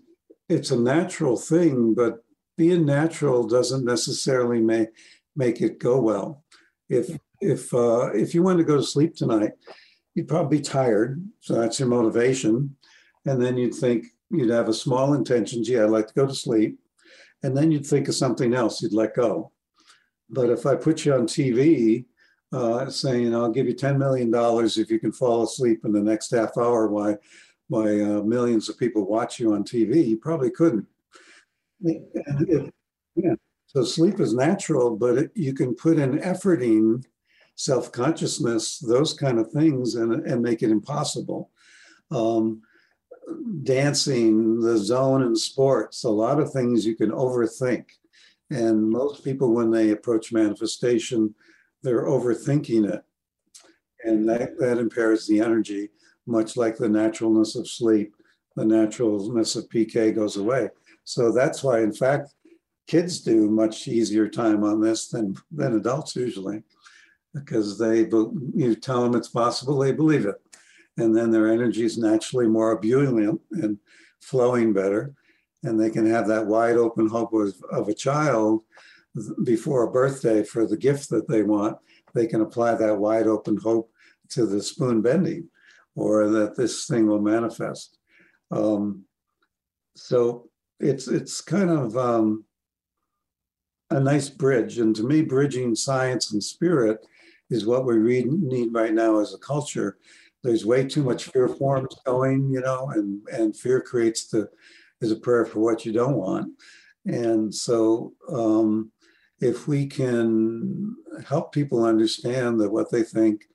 it's a natural thing, but being natural doesn't necessarily make, make it go well. If, if, uh, if you wanted to go to sleep tonight, you'd probably be tired. So that's your motivation. And then you'd think, you'd have a small intention, gee, I'd like to go to sleep. And then you'd think of something else you'd let go. But if I put you on TV uh, saying, I'll give you $10 million if you can fall asleep in the next half hour while, while uh, millions of people watch you on TV. You probably couldn't. It, yeah. So sleep is natural, but it, you can put in efforting self-consciousness, those kind of things, and, and make it impossible. Um, dancing, the zone in sports, a lot of things you can overthink. And most people, when they approach manifestation, they're overthinking it. And that, that impairs the energy, much like the naturalness of sleep, the naturalness of PK goes away. So that's why, in fact, kids do much easier time on this than, than adults usually, because they you tell them it's possible, they believe it. And then their energy is naturally more ebullient and flowing better. And they can have that wide open hope of, of a child before a birthday for the gift that they want, they can apply that wide open hope to the spoon bending or that this thing will manifest. Um, so it's it's kind of um, a nice bridge. And to me, bridging science and spirit is what we read, need right now as a culture. There's way too much fear forms going, you know, and, and fear creates the is a prayer for what you don't want. And so um, if we can help people understand that what they think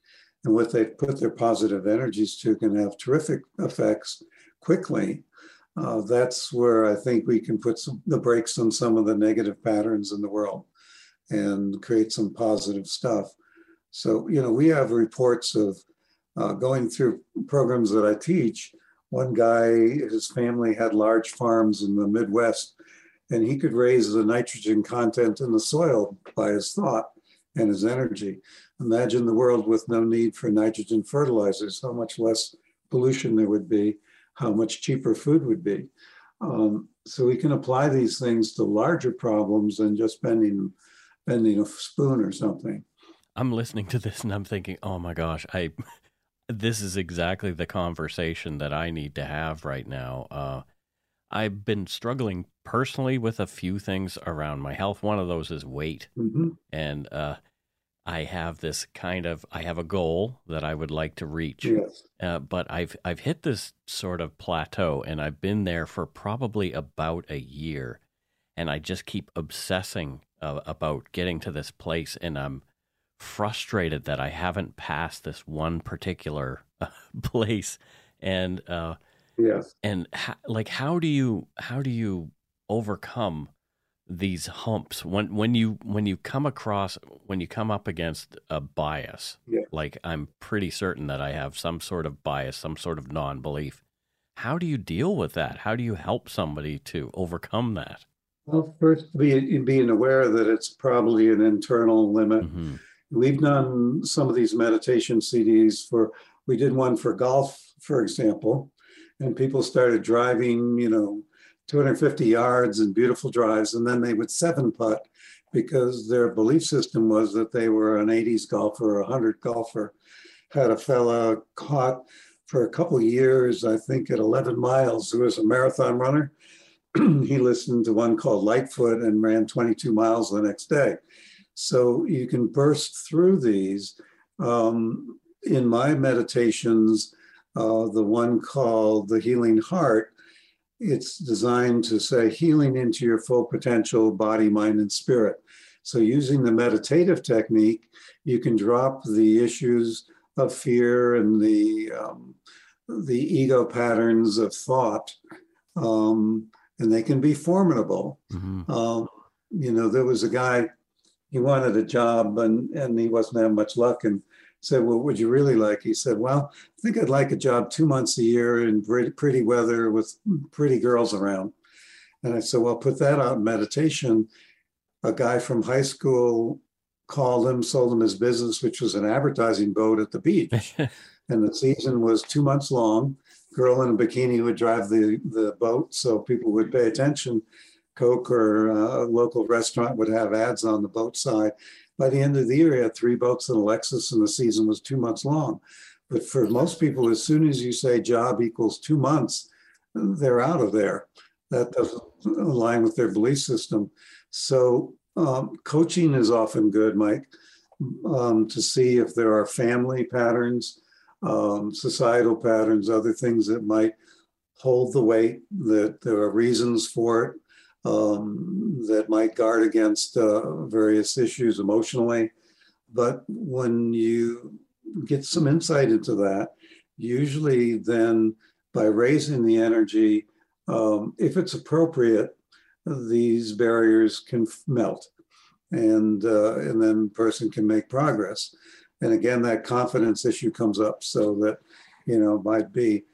and what they put their positive energies to can have terrific effects quickly, uh, that's where I think we can put some, the brakes on some of the negative patterns in the world and create some positive stuff. So, you know, we have reports of uh, going through programs that I teach. One guy, his family had large farms in the Midwest and he could raise the nitrogen content in the soil by his thought and his energy. Imagine the world with no need for nitrogen fertilizers, how much less pollution there would be, how much cheaper food would be. Um, so we can apply these things to larger problems than just bending bending a spoon or something. I'm listening to this and I'm thinking, oh my gosh, I this is exactly the conversation that I need to have right now. Uh, I've been struggling personally with a few things around my health. One of those is weight, hmm and uh, I have this kind of I have a goal that I would like to reach, Yes. uh, but I've I've hit this sort of plateau, and I've been there for probably about a year, and I just keep obsessing uh, about getting to this place, and I'm frustrated that I haven't passed this one particular place, and uh, Yes. and ho- like how do you how do you overcome these humps when when you when you come across when you come up against a bias Yeah. like i'm pretty certain that i have some sort of bias some sort of non-belief how do you deal with that how do you help somebody to overcome that Well, first, be, being aware that it's probably an internal limit. hmm We've done some of these meditation CDs for, we did one for golf, for example, and people started driving, you know, 250 yards and beautiful drives, and then they would seven putt because their belief system was that they were an 80s golfer a 100 golfer. Had a fella caught for a couple years, I think at 11 miles, who was a marathon runner. he listened to one called Lightfoot and ran 22 miles the next day. So you can burst through these. Um, in my meditations, uh, the one called The Healing Heart, it's designed to say healing into your full potential body, mind, and spirit. So using the meditative technique, you can drop the issues of fear and the um, the ego patterns of thought, um, and they can be formidable. hmm Um, you know, there was a guy, he wanted a job and, and he wasn't having much luck and said, Well, what would you really like? He said, Well, I think I'd like a job two months a year in pretty, pretty weather with pretty girls around. And I said, Well, put that out in meditation. A guy from high school called him, sold him his business, which was an advertising boat at the beach. and the season was two months long. Girl in a bikini would drive the, the boat so people would pay attention. Coke or a local restaurant would have ads on the boat side. By the end of the year, he had three boats and a Lexus, and the season was two months long. But for most people, as soon as you say job equals two months, they're out of there. That doesn't align with their belief system. So, um, coaching is often good, Mike, um, to see if there are family patterns, um, societal patterns, other things that might hold the weight, that there are reasons for it, um, that might guard against uh, various issues emotionally. But when you get some insight into that, usually then by raising the energy, um, if it's appropriate, these barriers can melt, and uh, and then person can make progress. And again, that confidence issue comes up, so that you know might be,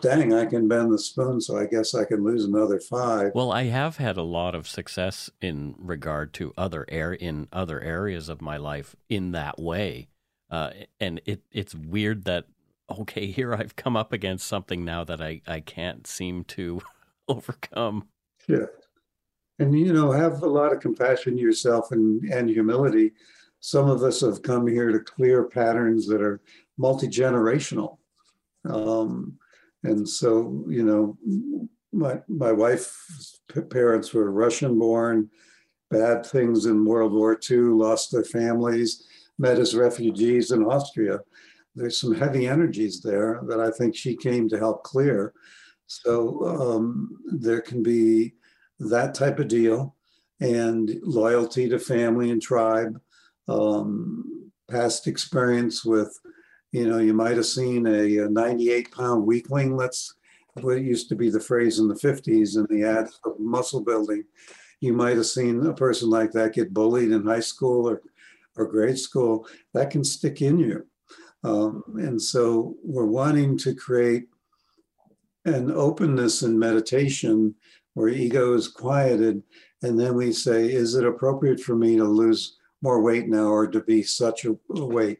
dang, I can bend the spoon, so I guess I can lose another five. Well, I have had a lot of success in regard to other air in other areas of my life in that way, uh, and it it's weird that okay, here I've come up against something now that I I can't seem to overcome. Yeah. And you know, have a lot of compassion yourself and, and humility. Some of us have come here to clear patterns that are multi-generational. Um, and so, you know, my my wife's parents were Russian born, bad things in World War II, lost their families, met as refugees in Austria. There's some heavy energies there that I think she came to help clear. So um, there can be that type of deal and loyalty to family and tribe, um, past experience with, you know, you might have seen a, a 98 pound weakling. That's what used to be the phrase in the 50s in the ads for muscle building. You might have seen a person like that get bullied in high school or, or grade school. That can stick in you. Um, and so we're wanting to create an openness in meditation where ego is quieted. And then we say, is it appropriate for me to lose more weight now or to be such a weight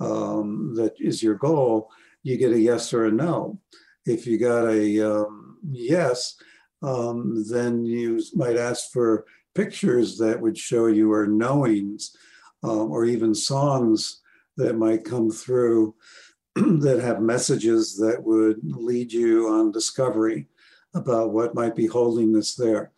um, that is your goal? You get a yes or a no. If you got a um, yes, um, then you might ask for pictures that would show you or knowings um, or even songs that might come through that have messages that would lead you on discovery about what might be holding this there.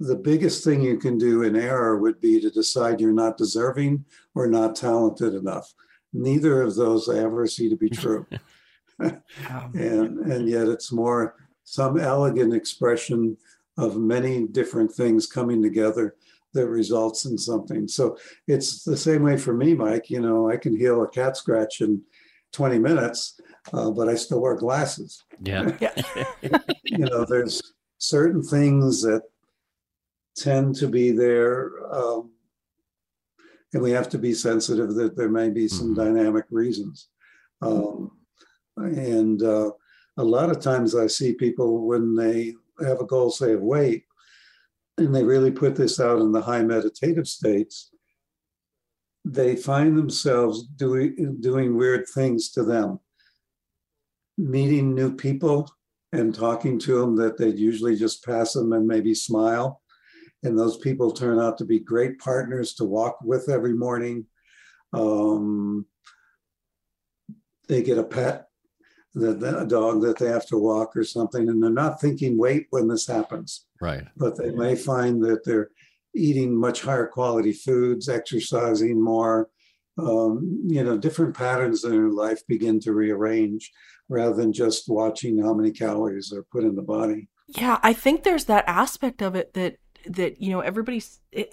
The biggest thing you can do in error would be to decide you're not deserving or not talented enough. Neither of those I ever see to be true. and, and yet it's more some elegant expression of many different things coming together that results in something. So it's the same way for me, Mike. You know, I can heal a cat scratch in 20 minutes, uh, but I still wear glasses. Yeah. you know, there's certain things that tend to be there. Um, and we have to be sensitive that there may be some mm-hmm. dynamic reasons. Um, and uh, a lot of times I see people when they have a goal, say, of weight, and they really put this out in the high meditative states, they find themselves doing doing weird things to them, meeting new people and talking to them that they'd usually just pass them and maybe smile. And those people turn out to be great partners to walk with every morning. Um, they get a pet, the, a dog that they have to walk or something, and they're not thinking weight when this happens. Right. But they may find that they're eating much higher quality foods, exercising more, um, you know, different patterns in their life begin to rearrange rather than just watching how many calories are put in the body. Yeah, I think there's that aspect of it that that you know everybody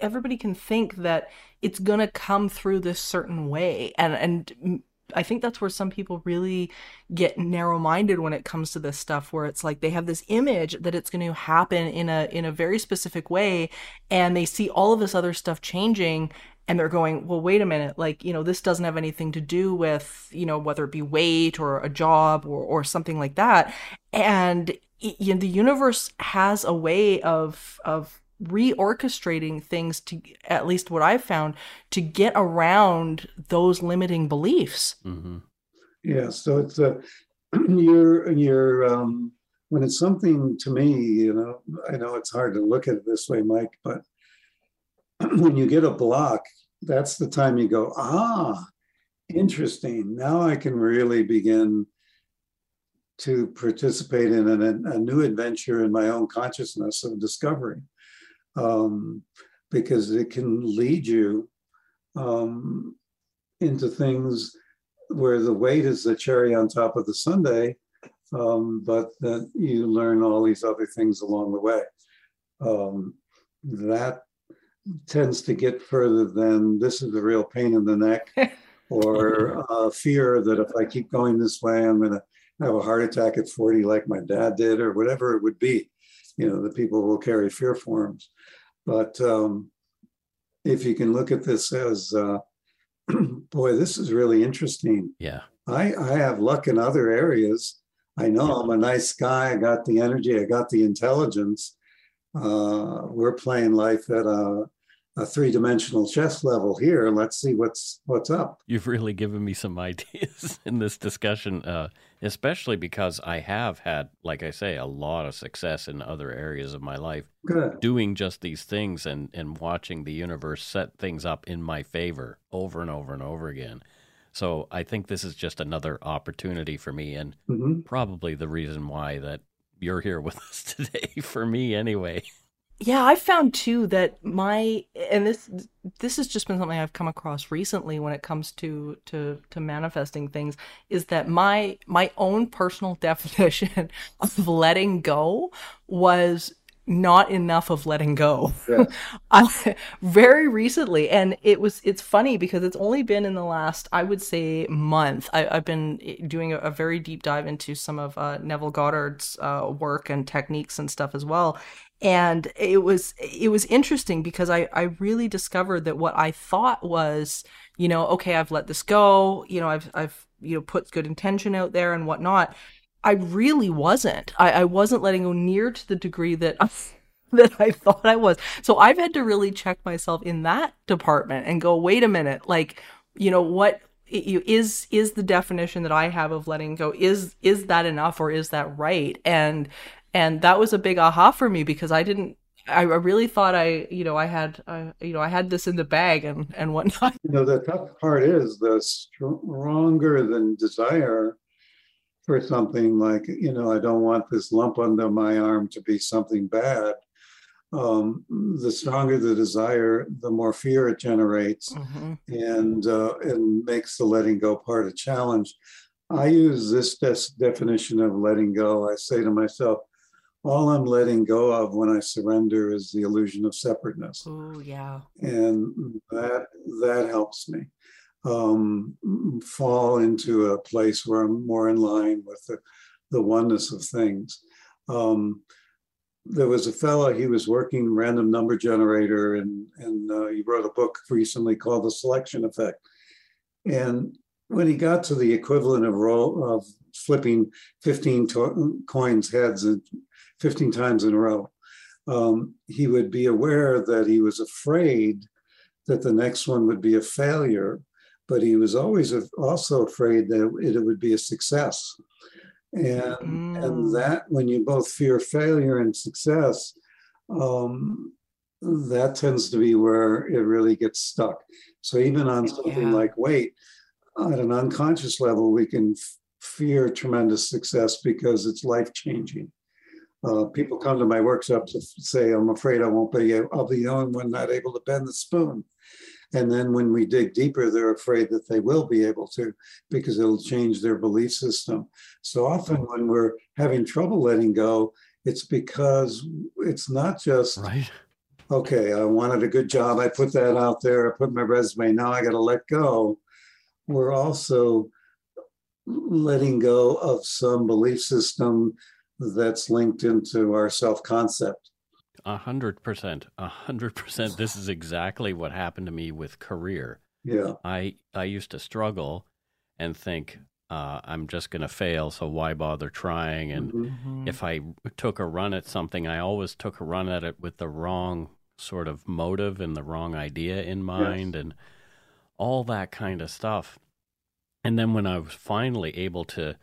everybody can think that it's going to come through this certain way. And and I think that's where some people really get narrow minded when it comes to this stuff where it's like they have this image that it's going to happen in a in a very specific way and they see all of this other stuff changing and they're going well wait a minute. Like you know this doesn't have anything to do with you know whether it be weight or a job or or something like that. And you know, the universe has a way of of reorchestrating things to at least what I've found to get around those limiting beliefs. Mm-hmm. Yeah, so it's a you're you're um, when it's something to me, you know, I know it's hard to look at it this way, Mike, but when you get a block, that's the time you go, ah, interesting. Now I can really begin to participate in an, a new adventure in my own consciousness of discovery um, because it can lead you um, into things where the weight is the cherry on top of the sundae, um, but that you learn all these other things along the way. Um, that tends to get further than this is the real pain in the neck, or uh, fear that if I keep going this way, I'm going to have a heart attack at 40 like my dad did, or whatever it would be. You know, the people will carry fear forms. But um, if you can look at this as, uh, boy, this is really interesting. Yeah. I, I have luck in other areas. I know I'm a nice guy. I got the energy. I got the intelligence. Uh, we're playing life at a, a three-dimensional chess level here. Let's see what's what's up. You've really given me some ideas in this discussion, uh, especially because I have had, like I say, a lot of success in other areas of my life. Good. Doing just these things and and watching the universe set things up in my favor over and over and over again. So I think this is just another opportunity for me, and mm-hmm. probably the reason why that you're here with us today. For me, anyway yeah i found too that my and this this has just been something i've come across recently when it comes to to to manifesting things is that my my own personal definition of letting go was not enough of letting go. Yeah. I, very recently and it was it's funny because it's only been in the last i would say month. I, have been doing a, a, very deep dive into some of uh, neville goddard's uh, work and techniques and stuff as well and it was it was interesting because I I really discovered that what I thought was you know okay I've let this go you know I've I've you know put good intention out there and whatnot. I really wasn't. I, I wasn't letting go near to the degree that I, that I thought I was. So I've had to really check myself in that department and go wait a minute like you know what is is the definition that I have of letting go is is that enough or is that right? And and that was a big aha for me because I didn't I really thought I, you know, I had, uh, you know, I had this in the bag and and whatnot. You know, the tough part is the stronger than desire for something like, you know, I don't want this lump under my arm to be something bad. Um, the stronger the desire, the more fear it generates, mm-hmm. and uh, and makes the letting go part a challenge. I use this des- definition of letting go. I say to myself, all I'm letting go of when I surrender is the illusion of separateness. Oh, yeah. And that that helps me um, fall into a place where I'm more in line with the, the oneness of things. Um, there was a fellow, he was working random number generator, and, and uh, he wrote a book recently called The Selection Effect. And when he got to the equivalent of roll of flipping 15 to- coins heads and 15 times in a row, um, he would be aware that he was afraid that the next one would be a failure, but he was always also afraid that it would be a success. And, mm. and that when you both fear failure and success, um, that tends to be where it really gets stuck. So even on something yeah. like weight, at an unconscious level, we can f- fear tremendous success because it's life changing. Uh, people come to my workshop to say, I'm afraid I won't be, I'll be the only one not able to bend the spoon. And then when we dig deeper, they're afraid that they will be able to because it'll change their belief system. So often when we're having trouble letting go, it's because it's not just, right. okay, I wanted a good job. I put that out there. I put my resume. Now I got to let go. We're also letting go of some belief system that's linked into our self concept. A hundred percent, a hundred percent. This is exactly what happened to me with career. Yeah, I I used to struggle and think uh, I'm just going to fail, so why bother trying? And mm-hmm. if I took a run at something, I always took a run at it with the wrong sort of motive and the wrong idea in mind, yes. and all that kind of stuff. And then when I was finally able to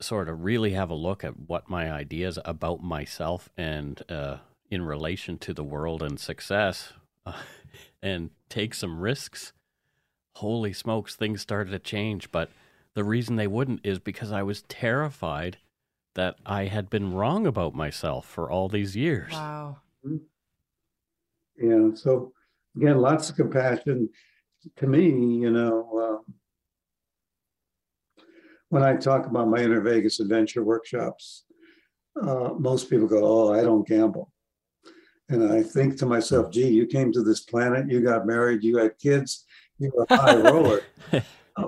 sort of really have a look at what my ideas about myself and uh, in relation to the world and success uh, and take some risks, holy smokes, things started to change. But the reason they wouldn't is because I was terrified that I had been wrong about myself for all these years. Wow. Yeah. So, again, lots of compassion. To me, you know, uh, when I talk about my inner Vegas adventure workshops, uh, most people go, "Oh, I don't gamble," and I think to myself, "Gee, you came to this planet, you got married, you had kids, you're a high roller." uh,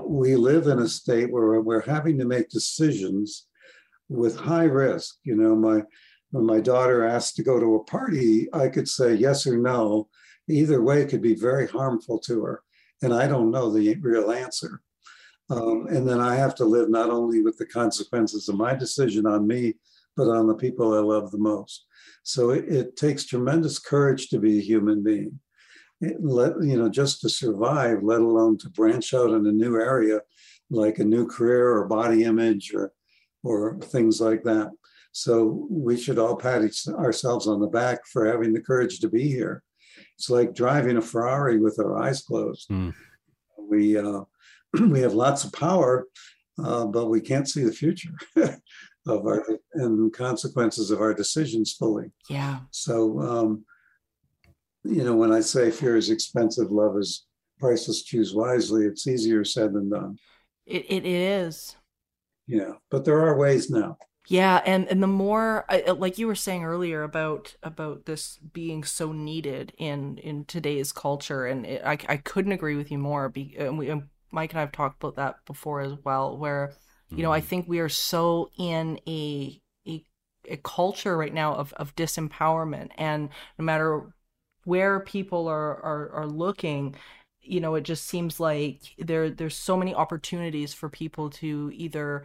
we live in a state where we're having to make decisions with high risk. You know, my when my daughter asked to go to a party, I could say yes or no. Either way could be very harmful to her, and I don't know the real answer. Um, and then I have to live not only with the consequences of my decision on me, but on the people I love the most. So it, it takes tremendous courage to be a human being. It let, you know, just to survive, let alone to branch out in a new area, like a new career or body image or, or things like that. So we should all pat ourselves on the back for having the courage to be here. It's like driving a Ferrari with our eyes closed. Mm. We uh, we have lots of power, uh, but we can't see the future of our and consequences of our decisions fully. Yeah. So, um, you know, when I say fear is expensive, love is priceless, choose wisely, it's easier said than done. It, it is. Yeah, but there are ways now. Yeah, and and the more like you were saying earlier about about this being so needed in in today's culture, and it, I I couldn't agree with you more. Be, and we Mike and I have talked about that before as well, where you know I mm-hmm. think we are so in a a, a culture right now of of disempowerment, and no matter where people are are, are looking you know it just seems like there there's so many opportunities for people to either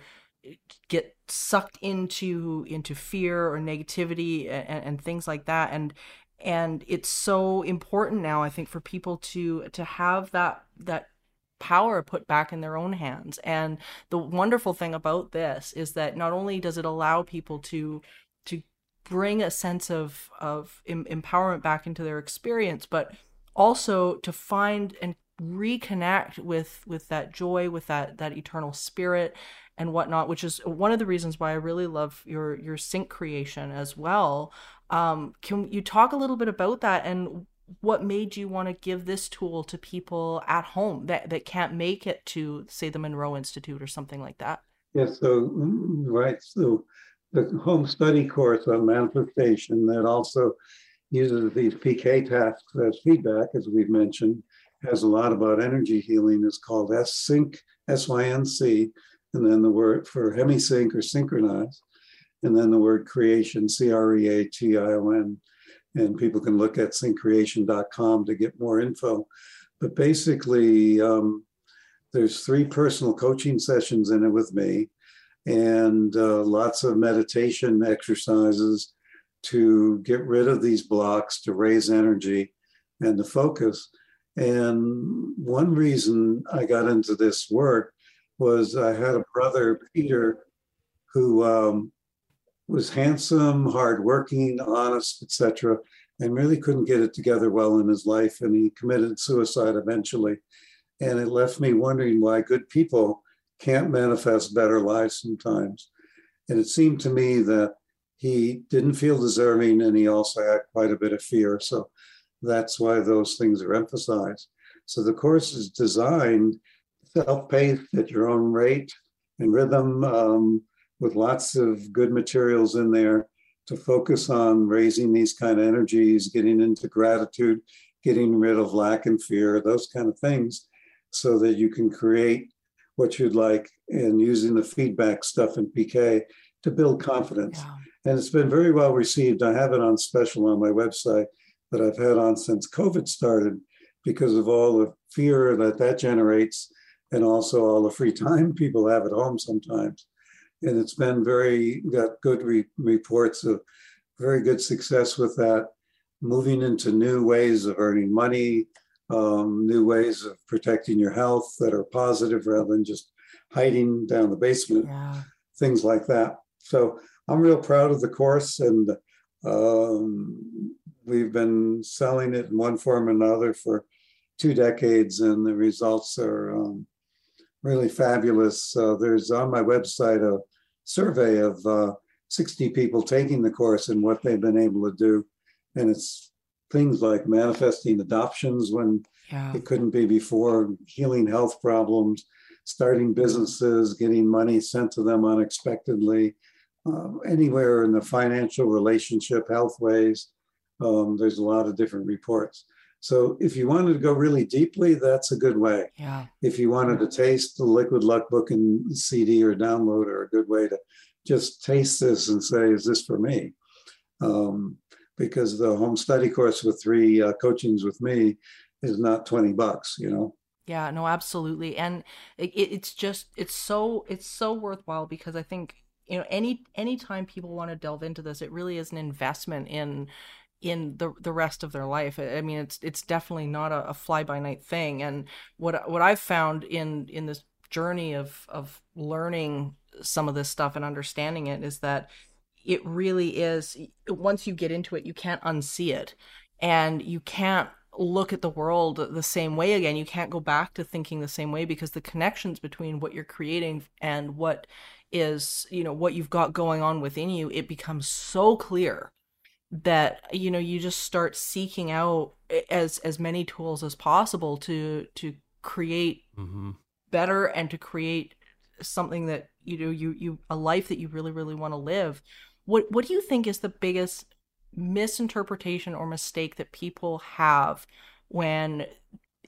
get sucked into into fear or negativity and, and things like that and and it's so important now i think for people to to have that that power put back in their own hands. And the wonderful thing about this is that not only does it allow people to to bring a sense of of em- empowerment back into their experience, but also to find and reconnect with with that joy, with that that eternal spirit and whatnot, which is one of the reasons why I really love your your sync creation as well. Um, can you talk a little bit about that and what made you want to give this tool to people at home that, that can't make it to say the Monroe Institute or something like that? Yes, so mm, right, so the home study course on manifestation that also uses these PK tasks as feedback, as we've mentioned, has a lot about energy healing. is called S Sync, and then the word for hemisync or synchronize, and then the word creation, C R E A T I O N. And people can look at syncreation.com to get more info. But basically, um, there's three personal coaching sessions in it with me and uh, lots of meditation exercises to get rid of these blocks, to raise energy and the focus. And one reason I got into this work was I had a brother, Peter, who um, was handsome, hardworking, honest, etc., and really couldn't get it together well in his life, and he committed suicide eventually. And it left me wondering why good people can't manifest better lives sometimes. And it seemed to me that he didn't feel deserving, and he also had quite a bit of fear. So that's why those things are emphasized. So the course is designed self-paced at your own rate and rhythm um, with lots of good materials in there to focus on raising these kind of energies, getting into gratitude, getting rid of lack and fear, those kind of things, so that you can create what you'd like and using the feedback stuff in PK to build confidence. Yeah. And it's been very well received. I have it on special on my website that I've had on since COVID started because of all the fear that that generates and also all the free time people have at home sometimes. And it's been very, got good re- reports of very good success with that, moving into new ways of earning money, um, new ways of protecting your health that are positive rather than just hiding down the basement, yeah. things like that. So I'm real proud of the course, and um, we've been selling it in one form or another for two decades, and the results are um, really fabulous. Uh, there's on my website a survey of uh, 60 people taking the course and what they've been able to do. And it's things like manifesting adoptions when yeah. it couldn't be before, healing health problems, starting businesses, getting money sent to them unexpectedly, uh, anywhere in the financial relationship, health ways. Um, there's a lot of different reports. So if you wanted to go really deeply, that's a good way. Yeah. If you wanted to taste the Liquid Luck book and CD or download are a good way to just taste this and say, is this for me? Um, because the home study course with three uh, coachings with me is not 20 bucks, you know? Yeah, no, absolutely. And it, it's just, it's so, it's so worthwhile because I think, you know, any, anytime people want to delve into this, it really is an investment in, in the the rest of their life. I mean, it's it's definitely not a, a fly by night thing. And what what I've found in in this journey of of learning some of this stuff and understanding it is that it really is once you get into it, you can't unsee it, and you can't look at the world the same way again. You can't go back to thinking the same way because the connections between what you're creating and what is you know what you've got going on within you it becomes so clear that you know you just start seeking out as as many tools as possible to to create mm-hmm. better and to create something that you know you you a life that you really really want to live. What what do you think is the biggest misinterpretation or mistake that people have when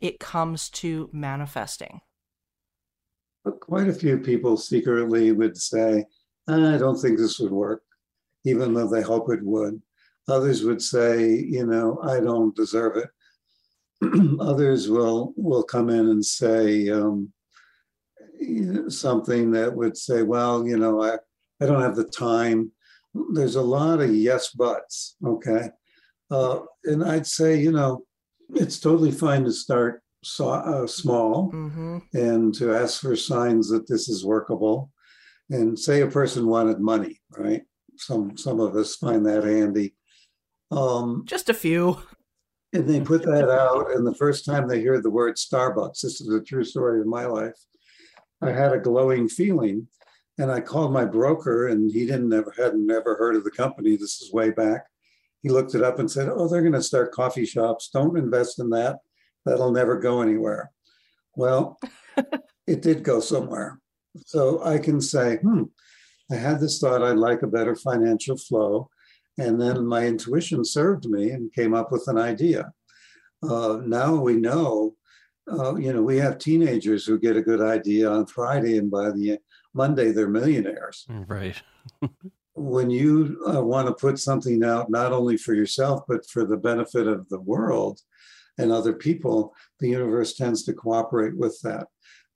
it comes to manifesting? Quite a few people secretly would say i don't think this would work even though they hope it would Others would say, you know, I don't deserve it. Others will will come in and say um, something that would say, well, you know, I, I don't have the time. There's a lot of yes buts, okay? Uh, and I'd say, you know, it's totally fine to start so, uh, small mm-hmm. and to ask for signs that this is workable. And say a person wanted money, right? some some of us find that handy. Um, Just a few. and they put that out, and the first time they heard the word Starbucks, this is a true story of my life. I had a glowing feeling, and I called my broker, and he didn't never had never heard of the company. This is way back. He looked it up and said, "Oh, they're going to start coffee shops. Don't invest in that. That'll never go anywhere." Well, it did go somewhere. So I can say, hmm, I had this thought I'd like a better financial flow. And then my intuition served me and came up with an idea. Uh, now we know, uh, you know, we have teenagers who get a good idea on Friday, and by the Monday, they're millionaires. Right. when you uh, want to put something out, not only for yourself, but for the benefit of the world and other people, the universe tends to cooperate with that.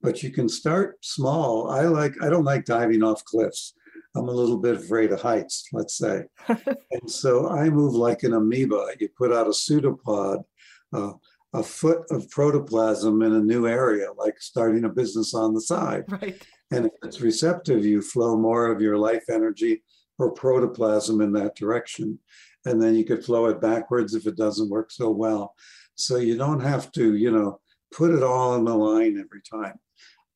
But you can start small. I like, I don't like diving off cliffs. I'm a little bit afraid of heights, let's say. and so I move like an amoeba. You put out a pseudopod, uh, a foot of protoplasm in a new area, like starting a business on the side. Right. And if it's receptive, you flow more of your life energy or protoplasm in that direction. And then you could flow it backwards if it doesn't work so well. So you don't have to, you know, put it all on the line every time.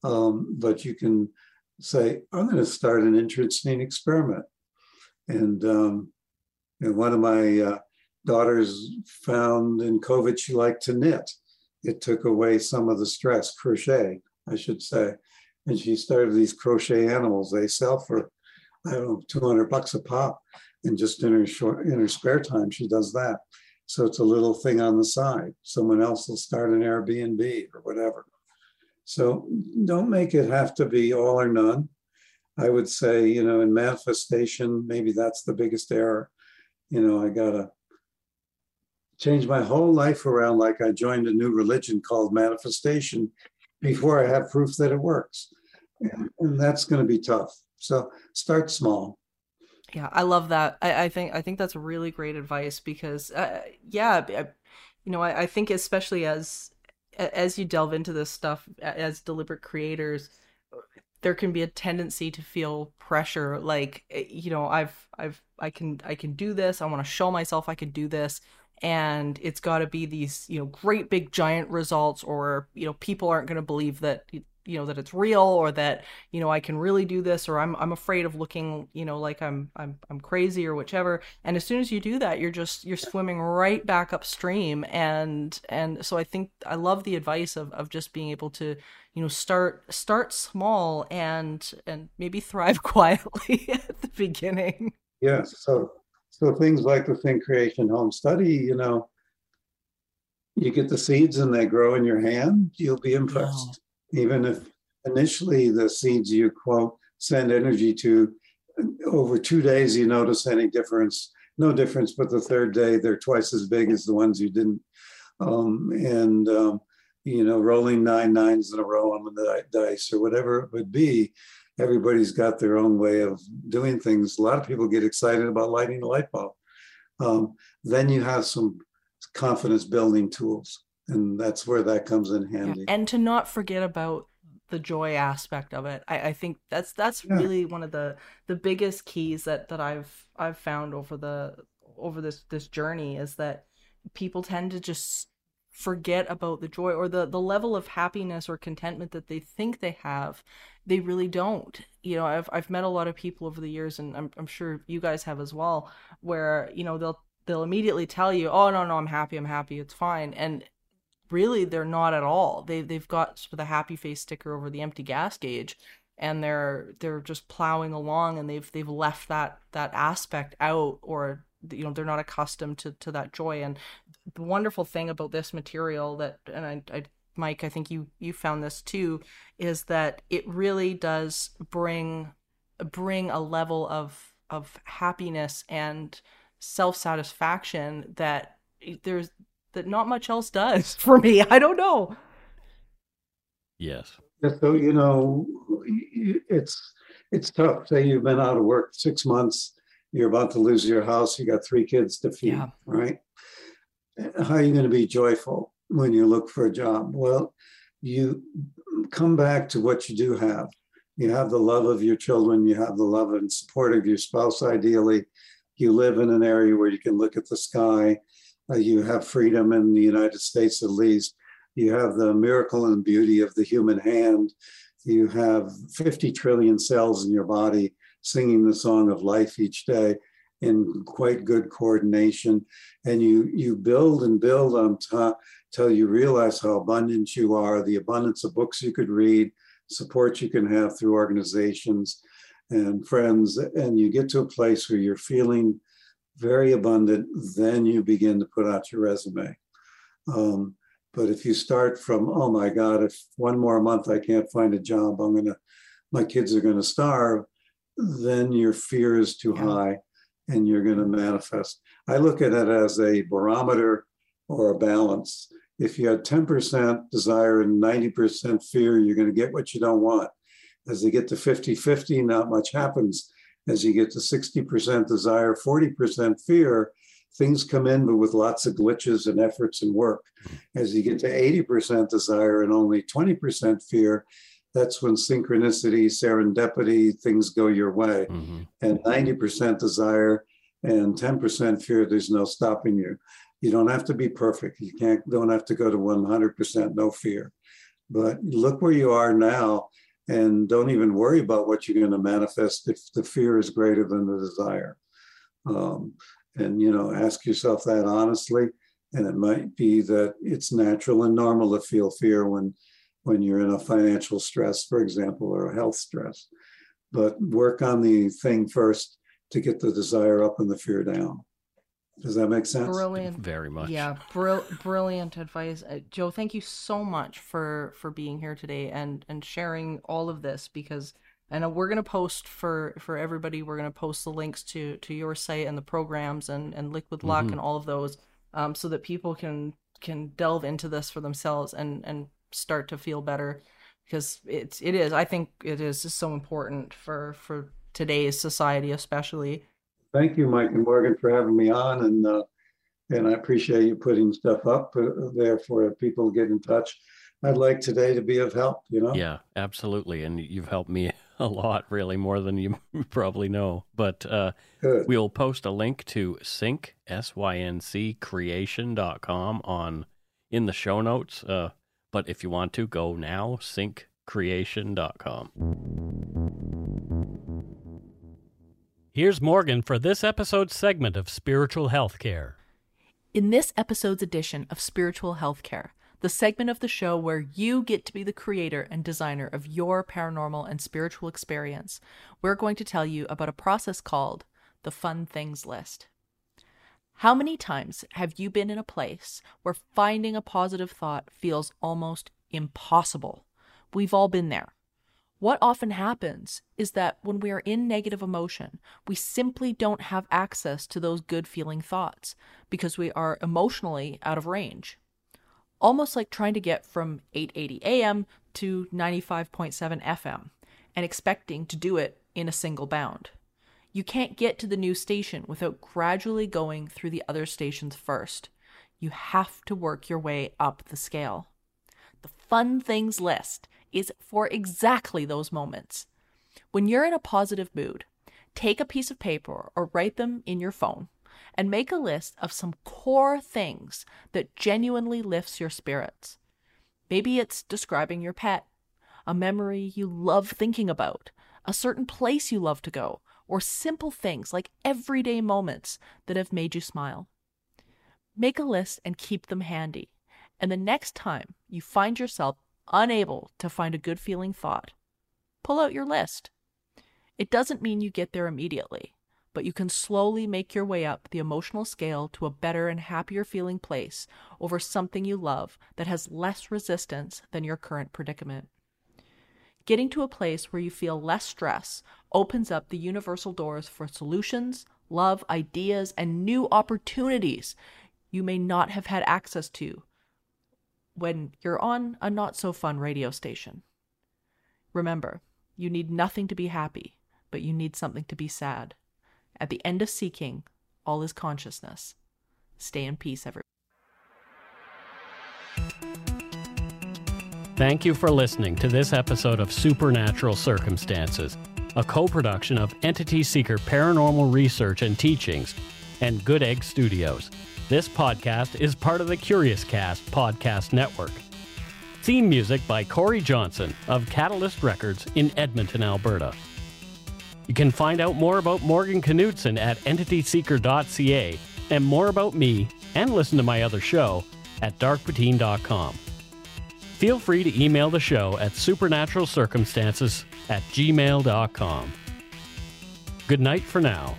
Um, but you can say, I'm going to start an interesting experiment. And, um, and one of my uh, daughters found in COVID she liked to knit. It took away some of the stress, crochet, I should say. And she started these crochet animals. They sell for, I don't know, 200 bucks a pop. And just in her short, in her spare time, she does that. So it's a little thing on the side. Someone else will start an Airbnb or whatever. So don't make it have to be all or none. I would say, you know, in manifestation, maybe that's the biggest error. You know, I got to change my whole life around like I joined a new religion called manifestation before I have proof that it works. And, that's going to be tough. So start small. Yeah, I love that. I, I think I think that's really great advice because, uh, yeah, I, you know, I, I think especially as as you delve into this stuff as deliberate creators, there can be a tendency to feel pressure, like eh, you know, I've I've I can I can do this. I want to show myself I can do this, and it's got to be these you know great big giant results, or you know, people aren't going to believe that you know that it's real or that you know I can really do this or I'm I'm afraid of looking you know like I'm I'm I'm crazy or whichever. And as soon as you do that you're just you're swimming right back upstream. And and so I think I love the advice of of just being able to you know start start small and and maybe thrive quietly at the beginning. Yes so so things like the Syncreation home study you know you get the seeds and they grow in your hand you'll be impressed even if initially the seeds you quote send energy to over two days you notice any difference. No difference but the third day they're twice as big as the ones you didn't. Um, and um, you know rolling nine nines in a row on the dice or whatever it would be everybody's got their own way of doing things. A lot of people get excited about lighting a light bulb. Um, then you have some confidence building tools and that's where that comes in handy. Yeah. And to not forget about the joy aspect of it. I, I think that's that's yeah. really one of the the biggest keys that that I've I've found over the over this this journey is that people tend to just forget about the joy or the the level of happiness or contentment that they think they have they really don't you know i've i've met a lot of people over the years and i'm i'm sure you guys have as well where you know they'll they'll immediately tell you oh no no i'm happy i'm happy it's fine and really they're not at all. They they've got the happy face sticker over the empty gas gauge and they're they're just plowing along and they've they've left that that aspect out or you know they're not accustomed to to that joy and the wonderful thing about this material that and I, I Mike I think you you found this too is that it really does bring bring a level of of happiness and self-satisfaction that eh, there's that not much else does for me. I don't know. Yes. So you know, it's it's tough. Say you've been out of work six months, you're about to lose your house, you got three kids to feed, yeah. right? How are you going to be joyful when you look for a job? Well, you come back to what you do have. You have the love of your children, you have the love and support of your spouse, ideally. You live in an area where you can look at the sky. You have freedom in the United States, at least. You have the miracle and beauty of the human hand. You have 50 trillion cells in your body singing the song of life each day in quite good coordination. And you, you build and build on top till you realize how abundant you are, the abundance of books you could read, support you can have through organizations and friends. And you get to a place where you're feeling very abundant, then you begin to put out your resume. Um, but if you start from, oh my God, if one more month I can't find a job, I'm gonna, my kids are gonna starve, then your fear is too yeah. high and you're gonna manifest. I look at it as a barometer or a balance. If you had 10% desire and 90% fear, you're gonna get what you don't want. As they get to 50 50, not much happens. As you get to 60% desire, 40% fear, things come in, but with lots of glitches and efforts and work. As you get to 80% desire and only 20% fear, that's when synchronicity, serendipity, things go your way. Mm-hmm. And 90% desire and 10% fear, there's no stopping you. You don't have to be perfect. You can't don't have to go to 100% no fear. But look where you are now and don't even worry about what you're going to manifest if the fear is greater than the desire. Um, and you know ask yourself that honestly and it might be that it's natural and normal to feel fear when when you're in a financial stress for example or a health stress but work on the thing first to get the desire up and the fear down does that make sense? Brilliant. Very much. Yeah br- brilliant advice. Uh, joe thank you so much for for being here today and and sharing all of this because and we're going to post for for everybody we're going to post the links to to your site and the programs and and liquid luck mm-hmm. and all of those um, so that people can can delve into this for themselves and and start to feel better because it's it is i think it is just so important for for today's society especially thank you mike and morgan for having me on and uh, and i appreciate you putting stuff up uh, there for people to get in touch i'd like today to be of help you know yeah absolutely and you've helped me a lot, really, more than you probably know. But uh, we'll post a link to sync, S-Y-N-C, creation.com on in the show notes. Uh, but if you want to, go now, syncreation.com. Here's Morgan for this episode's segment of Spiritual Healthcare. In this episode's edition of Spiritual Healthcare, the segment of the show where you get to be the creator and designer of your paranormal and spiritual experience. We're going to tell you about a process called the Fun Things List. How many times have you been in a place where finding a positive thought feels almost impossible? We've all been there. What often happens is that when we are in negative emotion, we simply don't have access to those good feeling thoughts because we are emotionally out of range almost like trying to get from 880 AM to 95.7 FM and expecting to do it in a single bound. You can't get to the new station without gradually going through the other stations first. You have to work your way up the scale. The fun things list is for exactly those moments. When you're in a positive mood, take a piece of paper or write them in your phone and make a list of some core things that genuinely lifts your spirits. Maybe it's describing your pet, a memory you love thinking about, a certain place you love to go, or simple things like everyday moments that have made you smile. Make a list and keep them handy. And the next time you find yourself unable to find a good feeling thought, pull out your list. It doesn't mean you get there immediately but you can slowly make your way up the emotional scale to a better and happier feeling place over something you love that has less resistance than your current predicament. Getting to a place where you feel less stress opens up the universal doors for solutions, love, ideas, and new opportunities you may not have had access to when you're on a not so fun radio station. Remember, you need nothing to be happy, but you need something to be sad. At the end of seeking, all is consciousness. Stay in peace, everyone. Thank you for listening to this episode of Supernatural Circumstances, a co production of Entity Seeker Paranormal Research and Teachings and Good Egg Studios. This podcast is part of the Curious Cast podcast network. Theme music by Corey Johnson of Catalyst Records in Edmonton, Alberta. You can find out more about Morgan Knudsen at entityseeker.ca and more about me and listen to my other show at darkpoutine.com. Feel free to email the show at supernaturalcircumstances at gmail.com. Good night for now.